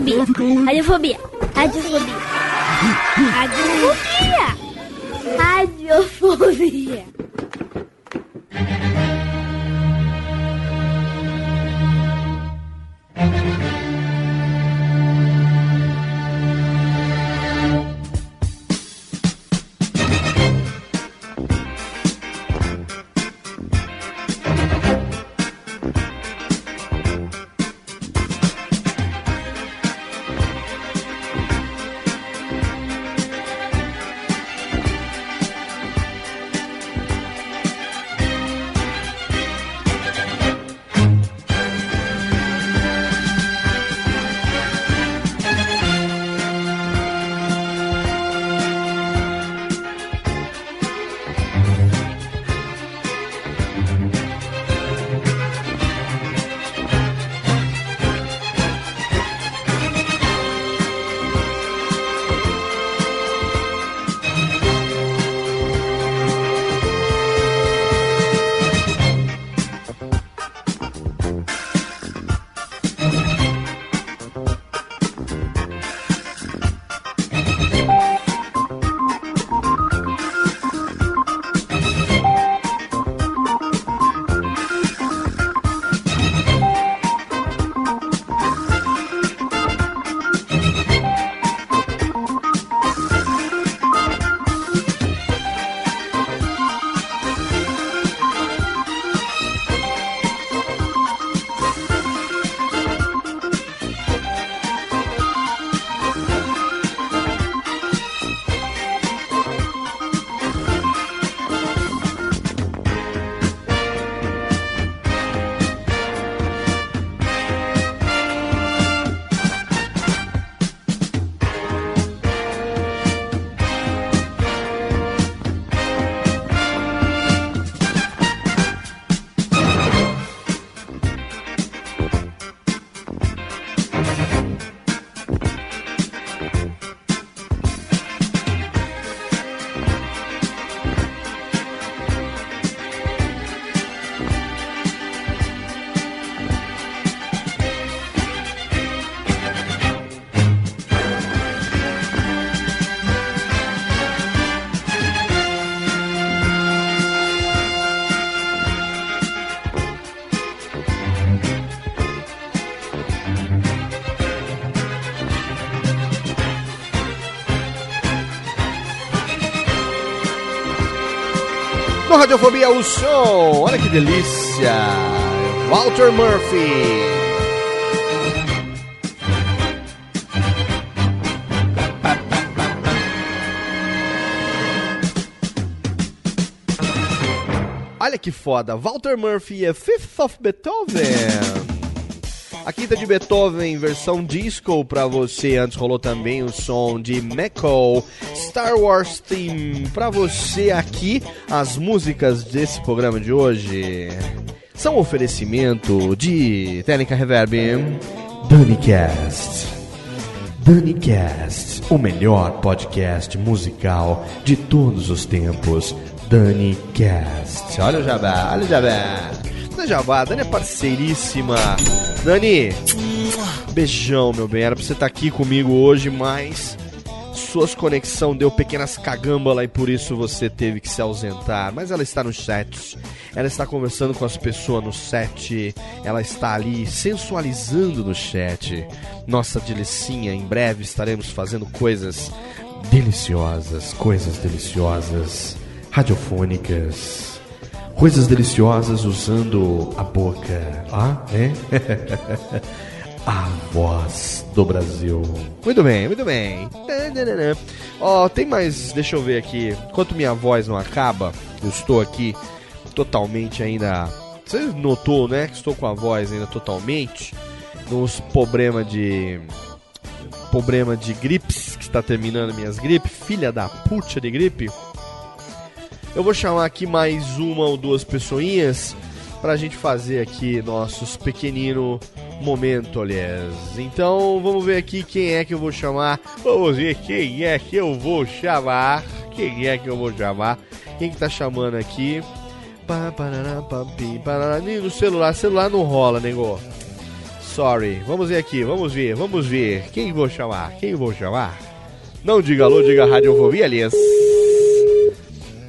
Radiofobia. Radiofobia. Radiofobia. Radiofobia. Radiofobia. Radiofobia. O som, olha que delícia. Walter Murphy. Olha que foda, Walter Murphy é Fifth of Beethoven. A quinta de Beethoven, versão disco pra você. Antes rolou também o som de Meko, Star Wars Theme pra você aqui. As músicas desse programa de hoje são oferecimento de Técnica Reverb, DaniCast. DaniCast, o melhor podcast musical de todos os tempos. DaniCast. Olha o jabá, olha o jabá. Dani Jabá, Dani é parceiríssima. Dani, beijão, meu bem. Era pra você estar aqui comigo hoje, mas suas conexão deu pequenas cagâmbala e por isso você teve que se ausentar. Mas ela está no chat, ela está conversando com as pessoas no chat, ela está ali sensualizando no chat. Nossa delicinha, em breve estaremos fazendo coisas deliciosas, coisas deliciosas, radiofônicas. Coisas deliciosas usando a boca, ah, né? <laughs> a voz do Brasil. Muito bem, muito bem. Ó, tem mais, deixa eu ver aqui. Enquanto minha voz não acaba, eu estou aqui totalmente ainda. Você notou, né? Que estou com a voz ainda totalmente. Nos problemas de. Problema de gripes, que está terminando minhas gripes. Filha da puta de gripe. Eu vou chamar aqui mais uma ou duas pessoinhas pra gente fazer aqui nossos pequenino momento, aliás. Então, vamos ver aqui quem é que eu vou chamar. Vamos ver quem é que eu vou chamar. Quem é que eu vou chamar? Quem que tá chamando aqui? No celular, celular não rola, nego. Sorry. Vamos ver aqui, vamos ver, vamos ver. Quem vou chamar? Quem vou chamar? Não diga alô, diga radiofobia, aliás.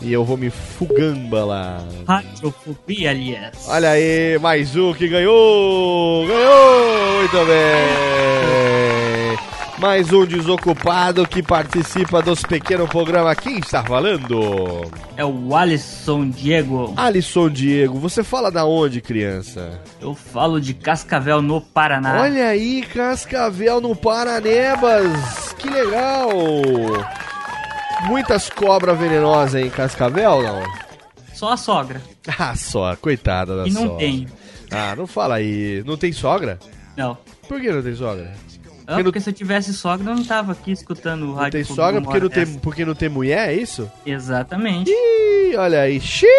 E eu vou me fugambalar. Radiofobia, aliás. Olha aí, mais um que ganhou! Ganhou! Muito bem! Mais um desocupado que participa dos pequenos programas. Quem está falando? É o Alisson Diego. Alisson Diego, você fala da onde, criança? Eu falo de Cascavel, no Paraná. Olha aí, Cascavel no Paranebas! Que legal! Muitas cobras venenosas em Cascavel, não? Só a sogra. Ah, só, coitada da E não sogra. tem. Ah, não fala aí. Não tem sogra? Não. Por que não tem sogra? Ah, porque se eu tivesse sogra, eu não tava aqui escutando o Não rádio. tem Fogo sogra porque não tem, porque não tem mulher, é isso? Exatamente. Ih, olha aí. Xiii!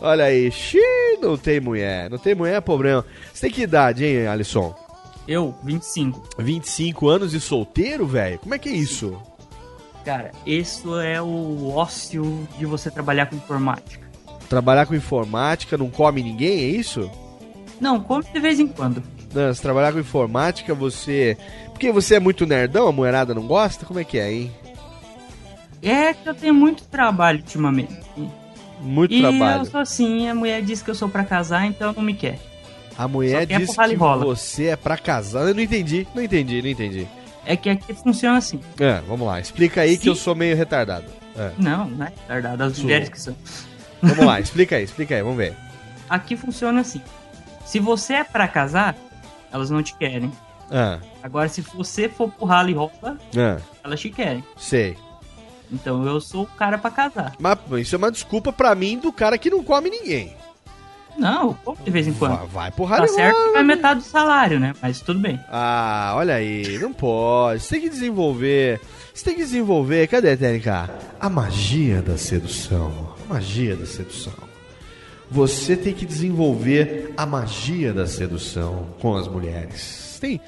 Olha aí. Xiii, não tem mulher. Não tem mulher é problema. Você tem que idade, hein, Alisson? Eu, 25. 25 anos e solteiro, velho? Como é que é isso? Cara, isso é o ócio de você trabalhar com informática. Trabalhar com informática, não come ninguém, é isso? Não, come de vez em quando. Não, se trabalhar com informática, você. Porque você é muito nerdão, a mulherada não gosta? Como é que é, hein? É que eu tenho muito trabalho ultimamente. Muito e trabalho. eu sou assim, a mulher diz que eu sou pra casar, então não me quer. A mulher e que você é pra casar. Eu não entendi, não entendi, não entendi. É que aqui funciona assim. É, vamos lá, explica aí que eu sou meio retardado. É. Não, não é retardado, as mulheres que são. Vamos lá, <laughs> explica aí, explica aí, vamos ver. Aqui funciona assim. Se você é pra casar, elas não te querem. Ah, Agora, se você for pro rala e rola, ah, elas te querem. sei. Então eu sou o cara pra casar. Mas isso é uma desculpa pra mim do cara que não come ninguém. Não, como de vez em quando. Vai, vai pro Tá rally certo que vai metade do salário, né? Mas tudo bem. Ah, olha aí, não pode. Você tem que desenvolver. Você tem que desenvolver. Cadê, TNK? A magia da sedução. A magia da sedução. Você tem que desenvolver a magia da sedução com as mulheres. Tem.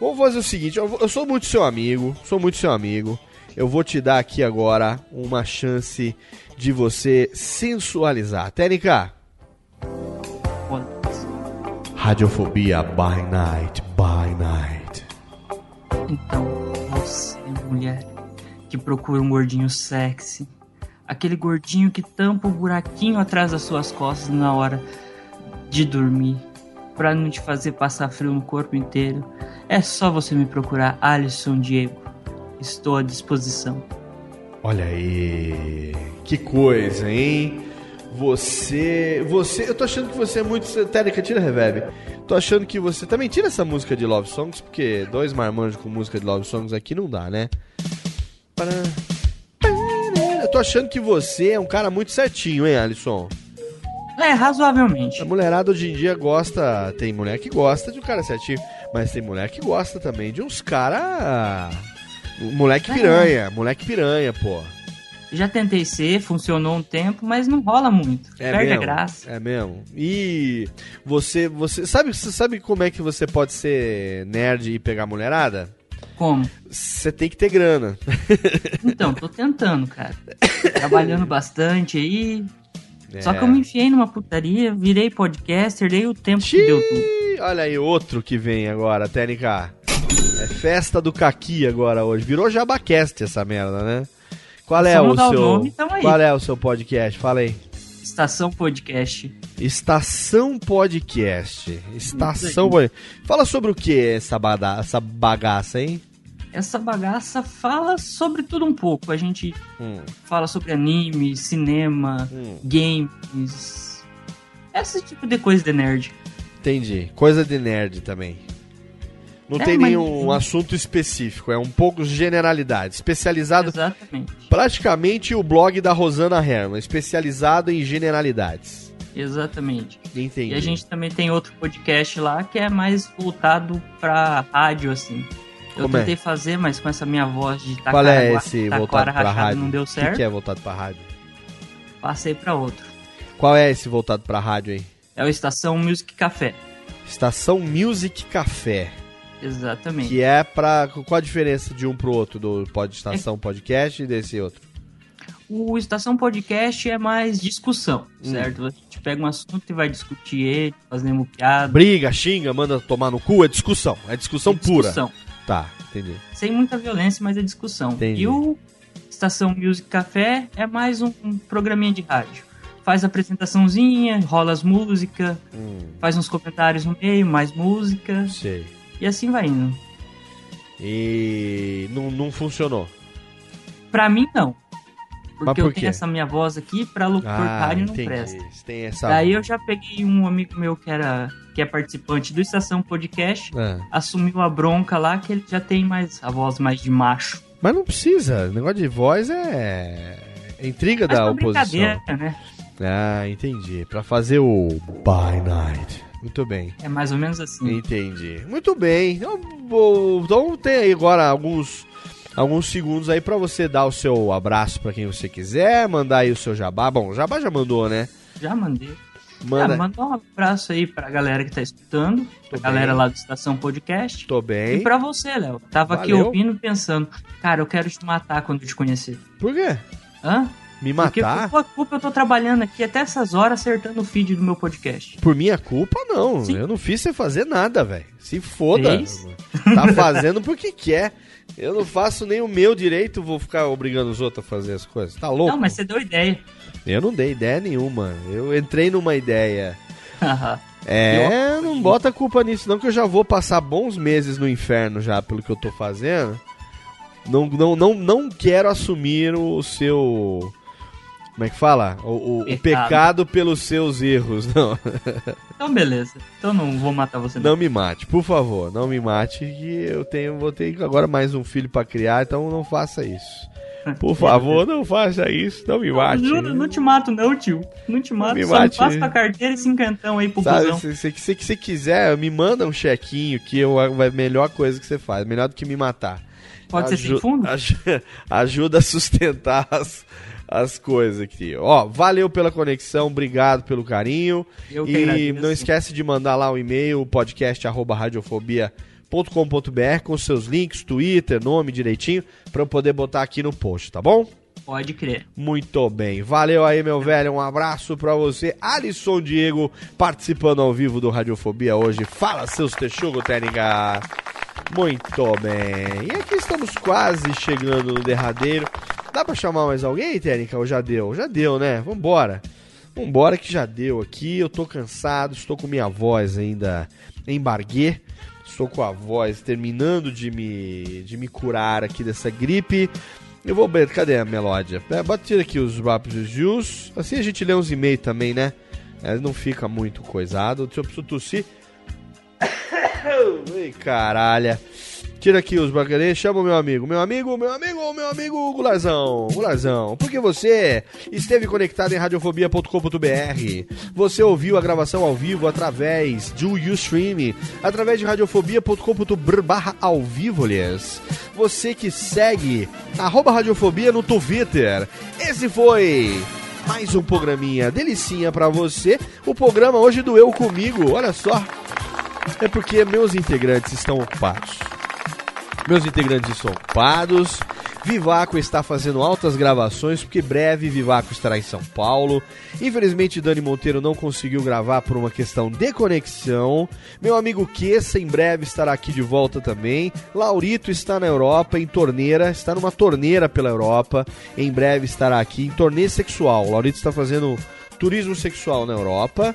Vamos fazer o seguinte: eu sou muito seu amigo. Sou muito seu amigo. Eu vou te dar aqui agora uma chance de você sensualizar. TNK. Radiofobia by night, by night. Então, você, mulher, que procura um gordinho sexy, aquele gordinho que tampa o buraquinho atrás das suas costas na hora de dormir, pra não te fazer passar frio no corpo inteiro, é só você me procurar, Alisson Diego. Estou à disposição. Olha aí, que coisa, hein? Você, você, eu tô achando que você é muito, Térica, tira reverb. Tô achando que você também tira essa música de love songs, porque dois marmanjos com música de love songs aqui não dá, né? Eu tô achando que você é um cara muito certinho, hein, Alisson? É, razoavelmente. A mulherada hoje em dia gosta, tem mulher que gosta de um cara certinho, mas tem mulher que gosta também de uns cara moleque É. piranha, moleque piranha, pô. Já tentei ser, funcionou um tempo, mas não rola muito. Perde a mesmo? graça. É mesmo. E você, você sabe, você sabe como é que você pode ser nerd e pegar mulherada? Como? Você tem que ter grana. <laughs> Então, tô tentando, cara. Trabalhando bastante aí. Só É. que eu me enfiei numa putaria, virei podcaster, dei o tempo que deu tudo. Olha aí outro que vem agora, TNK. É festa do Caqui agora hoje. Virou Jabacast essa merda, né? Qual é o seu nome, tamo aí. Qual é o seu podcast? Fala aí. Estação Podcast. Estação Podcast. Estação Podcast. Fala sobre o que essa, bada- essa bagaça, hein? Essa bagaça fala sobre tudo um pouco. A gente Hum. fala sobre anime, cinema, games. Esse tipo de coisa de nerd. Entendi. Coisa de nerd também. Não É, tem mas- nenhum assunto específico, é um pouco generalidade. Especializado. Exatamente. Praticamente o blog da Rosana Herman, especializado em generalidades. Exatamente. Entendi. E a gente também tem outro podcast lá que é mais voltado pra rádio, assim. Eu Como é? tentei fazer, mas com essa minha voz de Qual é taquara- esse taquara voltado pra rachada rádio? não deu O que certo. que é voltado pra rádio? Passei pra outro. Qual é esse voltado pra rádio aí? É o Estação Music Café. Estação Music Café. Exatamente. Que é pra. Qual a diferença de um pro outro, do pod, Estação Podcast e desse outro? O Estação Podcast é mais discussão, Hum. certo? A gente pega um assunto e vai discutir ele, fazendo piada. Briga, xinga, manda tomar no cu, é discussão. É discussão, É discussão. pura. Tá, entendi. Sem muita violência, mas é discussão. Entendi. E o Estação Music Café é mais um, um programinha de rádio. Faz apresentaçãozinha, rola as músicas, Hum, faz uns comentários no meio, mais música. sei. E assim vai indo. E não, não funcionou. Pra mim, não. Porque por eu tenho essa minha voz aqui, pra locutor Ah, não presta. Tem essa. Daí eu já peguei um amigo meu que era que é participante do Estação Podcast, Ah. assumiu a bronca lá que ele já tem mais a voz mais de macho. Mas não precisa. O negócio de voz é. é intriga Mas da pra oposição. brincadeira, né? Ah, entendi. Pra fazer o By Night. Muito bem. É mais ou menos assim. Entendi. Muito bem. Então, então tem aí agora alguns alguns segundos aí pra você dar o seu abraço pra quem você quiser, mandar aí o seu jabá. Bom, o jabá já mandou, né? Já mandei. Manda. Ah, manda um abraço aí pra galera que tá escutando, pra galera bem. lá do Estação Podcast. Tô bem. E pra você, Léo. Tava aqui Valeu. ouvindo pensando, cara, eu quero te matar quando te conhecer. Por quê? Hã? Me Porque matar? por tua culpa eu tô trabalhando aqui até essas horas acertando o feed do meu podcast. Por minha culpa, não. Eu não fiz você fazer nada, velho. Se foda. Fez? Tá fazendo porque quer. Eu não faço nem o meu direito, vou ficar obrigando os outros a fazer as coisas. Tá louco? Não, mas você deu ideia. Eu não dei ideia nenhuma. Eu entrei numa ideia. É, não bota culpa nisso, não, que eu já vou passar bons meses no inferno já pelo que eu tô fazendo. Não, não, não, não quero assumir o seu. Como é que fala? O, o- o Pecado. pecado pelos seus erros, não. <laughs> Então beleza. Então não vou matar você. Não me mate, por favor, não me mate, que eu tenho, vou ter agora mais um filho pra criar, então não faça isso. Por <laughs> favor, não faça isso, não me mate. Juro, não te mato não, tio. Não te mato, me só mate. me passa tua carteira e cincantão aí pro Sabe, se, se, se, se você quiser, me manda um chequinho que eu, é a melhor coisa que você faz, melhor do que me matar. Pode ser sem fundo? aju- <laughs> ajuda a sustentar as, as coisas aqui. Ó, valeu pela conexão, obrigado pelo carinho. Eu e agradeço. não esquece de mandar lá o e-mail, podcast@radiofobia.com.br com seus links, Twitter, nome direitinho, pra eu poder botar aqui no post, tá bom? Pode crer. Muito bem. Valeu aí, meu velho. Um abraço pra você. Alisson Diego participando ao vivo do Radiofobia hoje. Fala, seus texugo, técnica. Muito bem. E aqui estamos quase chegando no derradeiro. Dá pra chamar mais alguém, técnica? Ou já deu? Já deu, né? Vambora. Vambora que já deu aqui. Eu tô cansado, estou com minha voz ainda embarguê. Estou com a voz terminando de me, de me curar aqui dessa gripe. Eu vou ver, cadê a melódia? É, aqui os rápidos Jus. Assim a gente lê uns e-mails também, né? É, não fica muito coisado. Deixa eu tossir. <coughs> Ai, caralho. Tira aqui os bacanês, chama o meu amigo. Meu amigo, meu amigo, meu amigo Gularzão. Gularzão, porque você esteve conectado em radiofobia.com.br. Você ouviu a gravação ao vivo através do Ustream, através de radiofobia.com.br barra ao vivo, aliás. Você que segue arroba radiofobia no Twitter. Esse foi mais um programinha delicinha pra você. O programa hoje do Eu Comigo, olha só. É porque meus integrantes estão ocupados. Meus integrantes estão ocupados. Vivaco está fazendo altas gravações, porque breve Vivaco estará em São Paulo. Infelizmente, Dani Monteiro não conseguiu gravar por uma questão de conexão. Meu amigo Kessa em breve estará aqui de volta também. Laurito está na Europa, em torneira, está numa torneira pela Europa. Em breve estará aqui em torneio sexual. Laurito está fazendo turismo sexual na Europa.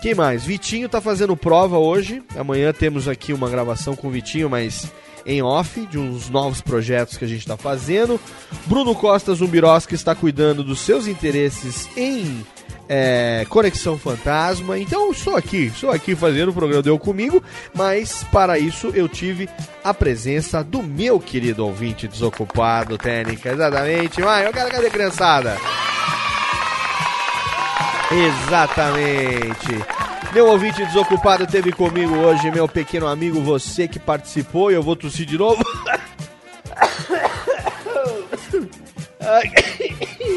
Quem mais? Vitinho tá fazendo prova hoje. Amanhã temos aqui uma gravação com o Vitinho, mas em off, de uns novos projetos que a gente tá fazendo. Bruno Costa Zumbiroski está cuidando dos seus interesses em é, Conexão Fantasma. Então, estou aqui, estou aqui fazendo o programa Deu Comigo, mas para isso eu tive a presença do meu querido ouvinte desocupado, técnica, exatamente. Vai, eu quero cadê criançada? Exatamente. Meu ouvinte desocupado teve comigo hoje, meu pequeno amigo, você que participou, e eu vou tossir de novo. <coughs>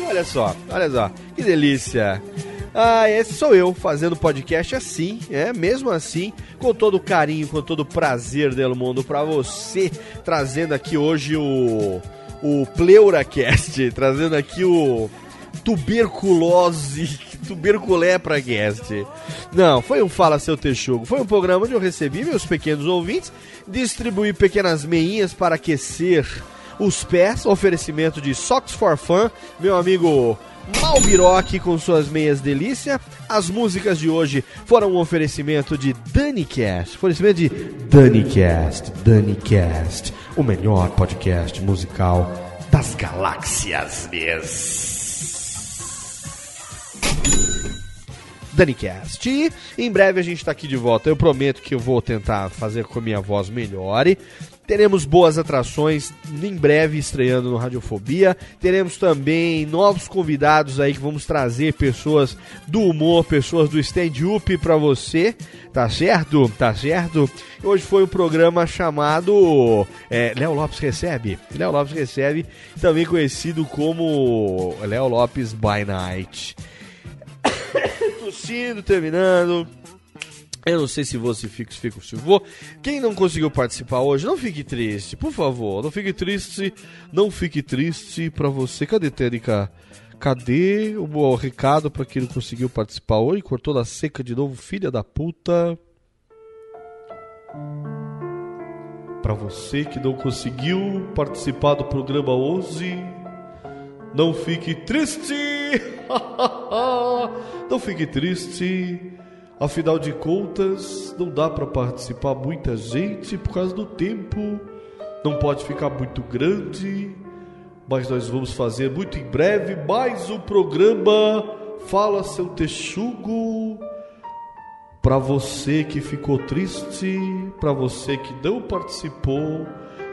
Olha só, olha só, que delícia. Ah, esse sou eu fazendo podcast assim, é mesmo assim, com todo carinho, com todo prazer do mundo pra você, trazendo aqui hoje o o Pleuracast, <laughs> trazendo aqui o tuberculose, tuberculé pra guest. Não, foi um Fala Seu Texugo. Foi um programa onde eu recebi meus pequenos ouvintes, distribuí pequenas meinhas para aquecer os pés, oferecimento de Socks for Fun, meu amigo Malbiroque com suas meias delícia. As músicas de hoje foram um oferecimento de DaniCast, oferecimento de DaniCast, DaniCast, o melhor podcast musical das galáxias. DaniCast. Em breve a gente está aqui de volta. Eu prometo que eu vou tentar fazer com a minha voz melhore. Teremos boas atrações em breve estreando no Radiofobia. Teremos também novos convidados aí que vamos trazer pessoas do humor, pessoas do stand-up para você. Tá certo? Tá certo? Hoje foi um programa chamado é, Léo Lopes Recebe. Léo Lopes Recebe, também conhecido como Léo Lopes by Night. <laughs> Tossindo, terminando. Eu não sei se vou, se fico, se fico, se vou. Quem não conseguiu participar hoje, não fique triste, por favor. Não fique triste, não fique triste pra você. Cadê, Térica? Cadê o, recado pra quem não conseguiu participar hoje? Cortou da seca de novo, filha da puta. Pra você que não conseguiu participar do programa hoje, não fique triste. <laughs> não fique triste. Afinal de contas, não dá para participar muita gente por causa do tempo. Não pode ficar muito grande. Mas nós vamos fazer muito em breve mais um programa Fala seu texugo. Para você que ficou triste, para você que não participou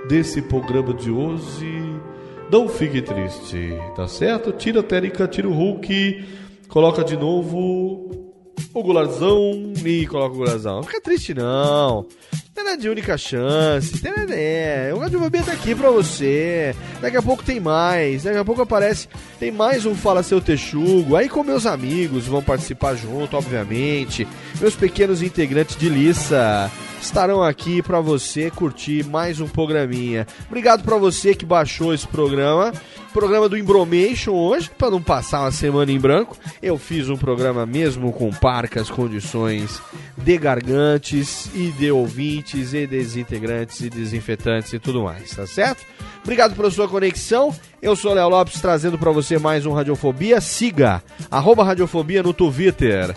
desse programa de hoje, não fique triste, tá certo? Tira a Térica, tira o Hulk, coloca de novo o Gularzão e coloca o Gularzão. Não fica triste não. Não é de única chance. É. O Radiofobia tá aqui pra você. Daqui a pouco tem mais. Daqui a pouco aparece. Tem mais um Fala Seu Texugo. Aí com meus amigos vão participar junto, obviamente. Meus pequenos integrantes de Lissa estarão aqui pra você curtir mais um programinha. Obrigado pra você que baixou esse programa. Programa do Embromation hoje, pra não passar uma semana em branco. Eu fiz um programa mesmo com parcas condições de gargantes e de ouvintes e desintegrantes e desinfetantes e tudo mais, tá certo? Obrigado pela sua conexão. Eu sou Léo Lopes trazendo pra você mais um Radiofobia. Siga arroba Radiofobia no Twitter.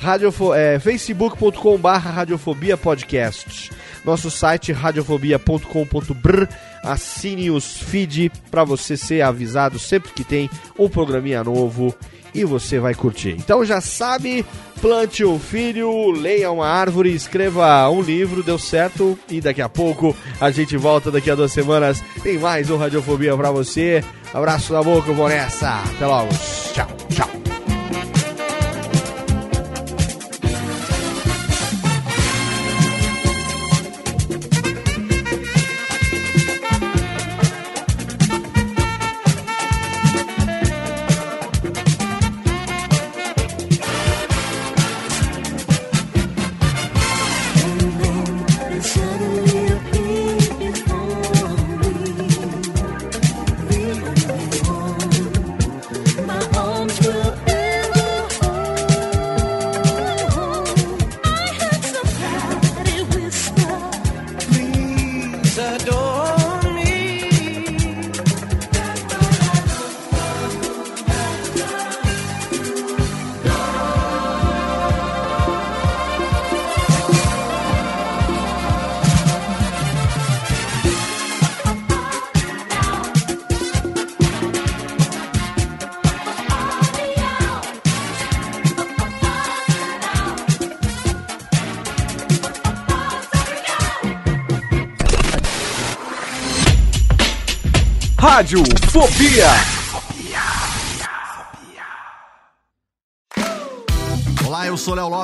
Radiofo é, facebook.com barra Radiofobia Podcast. Nosso site radiofobia.com.br. Assine os feed para você ser avisado sempre que tem um programinha novo e você vai curtir. Então já sabe, plante um filho, leia uma árvore, escreva um livro, deu certo. E daqui a pouco a gente volta daqui a duas semanas. Tem mais um Radiofobia pra você. Abraço na boca, eu vou nessa. Até logo. Tchau, tchau. Rádio Fobia.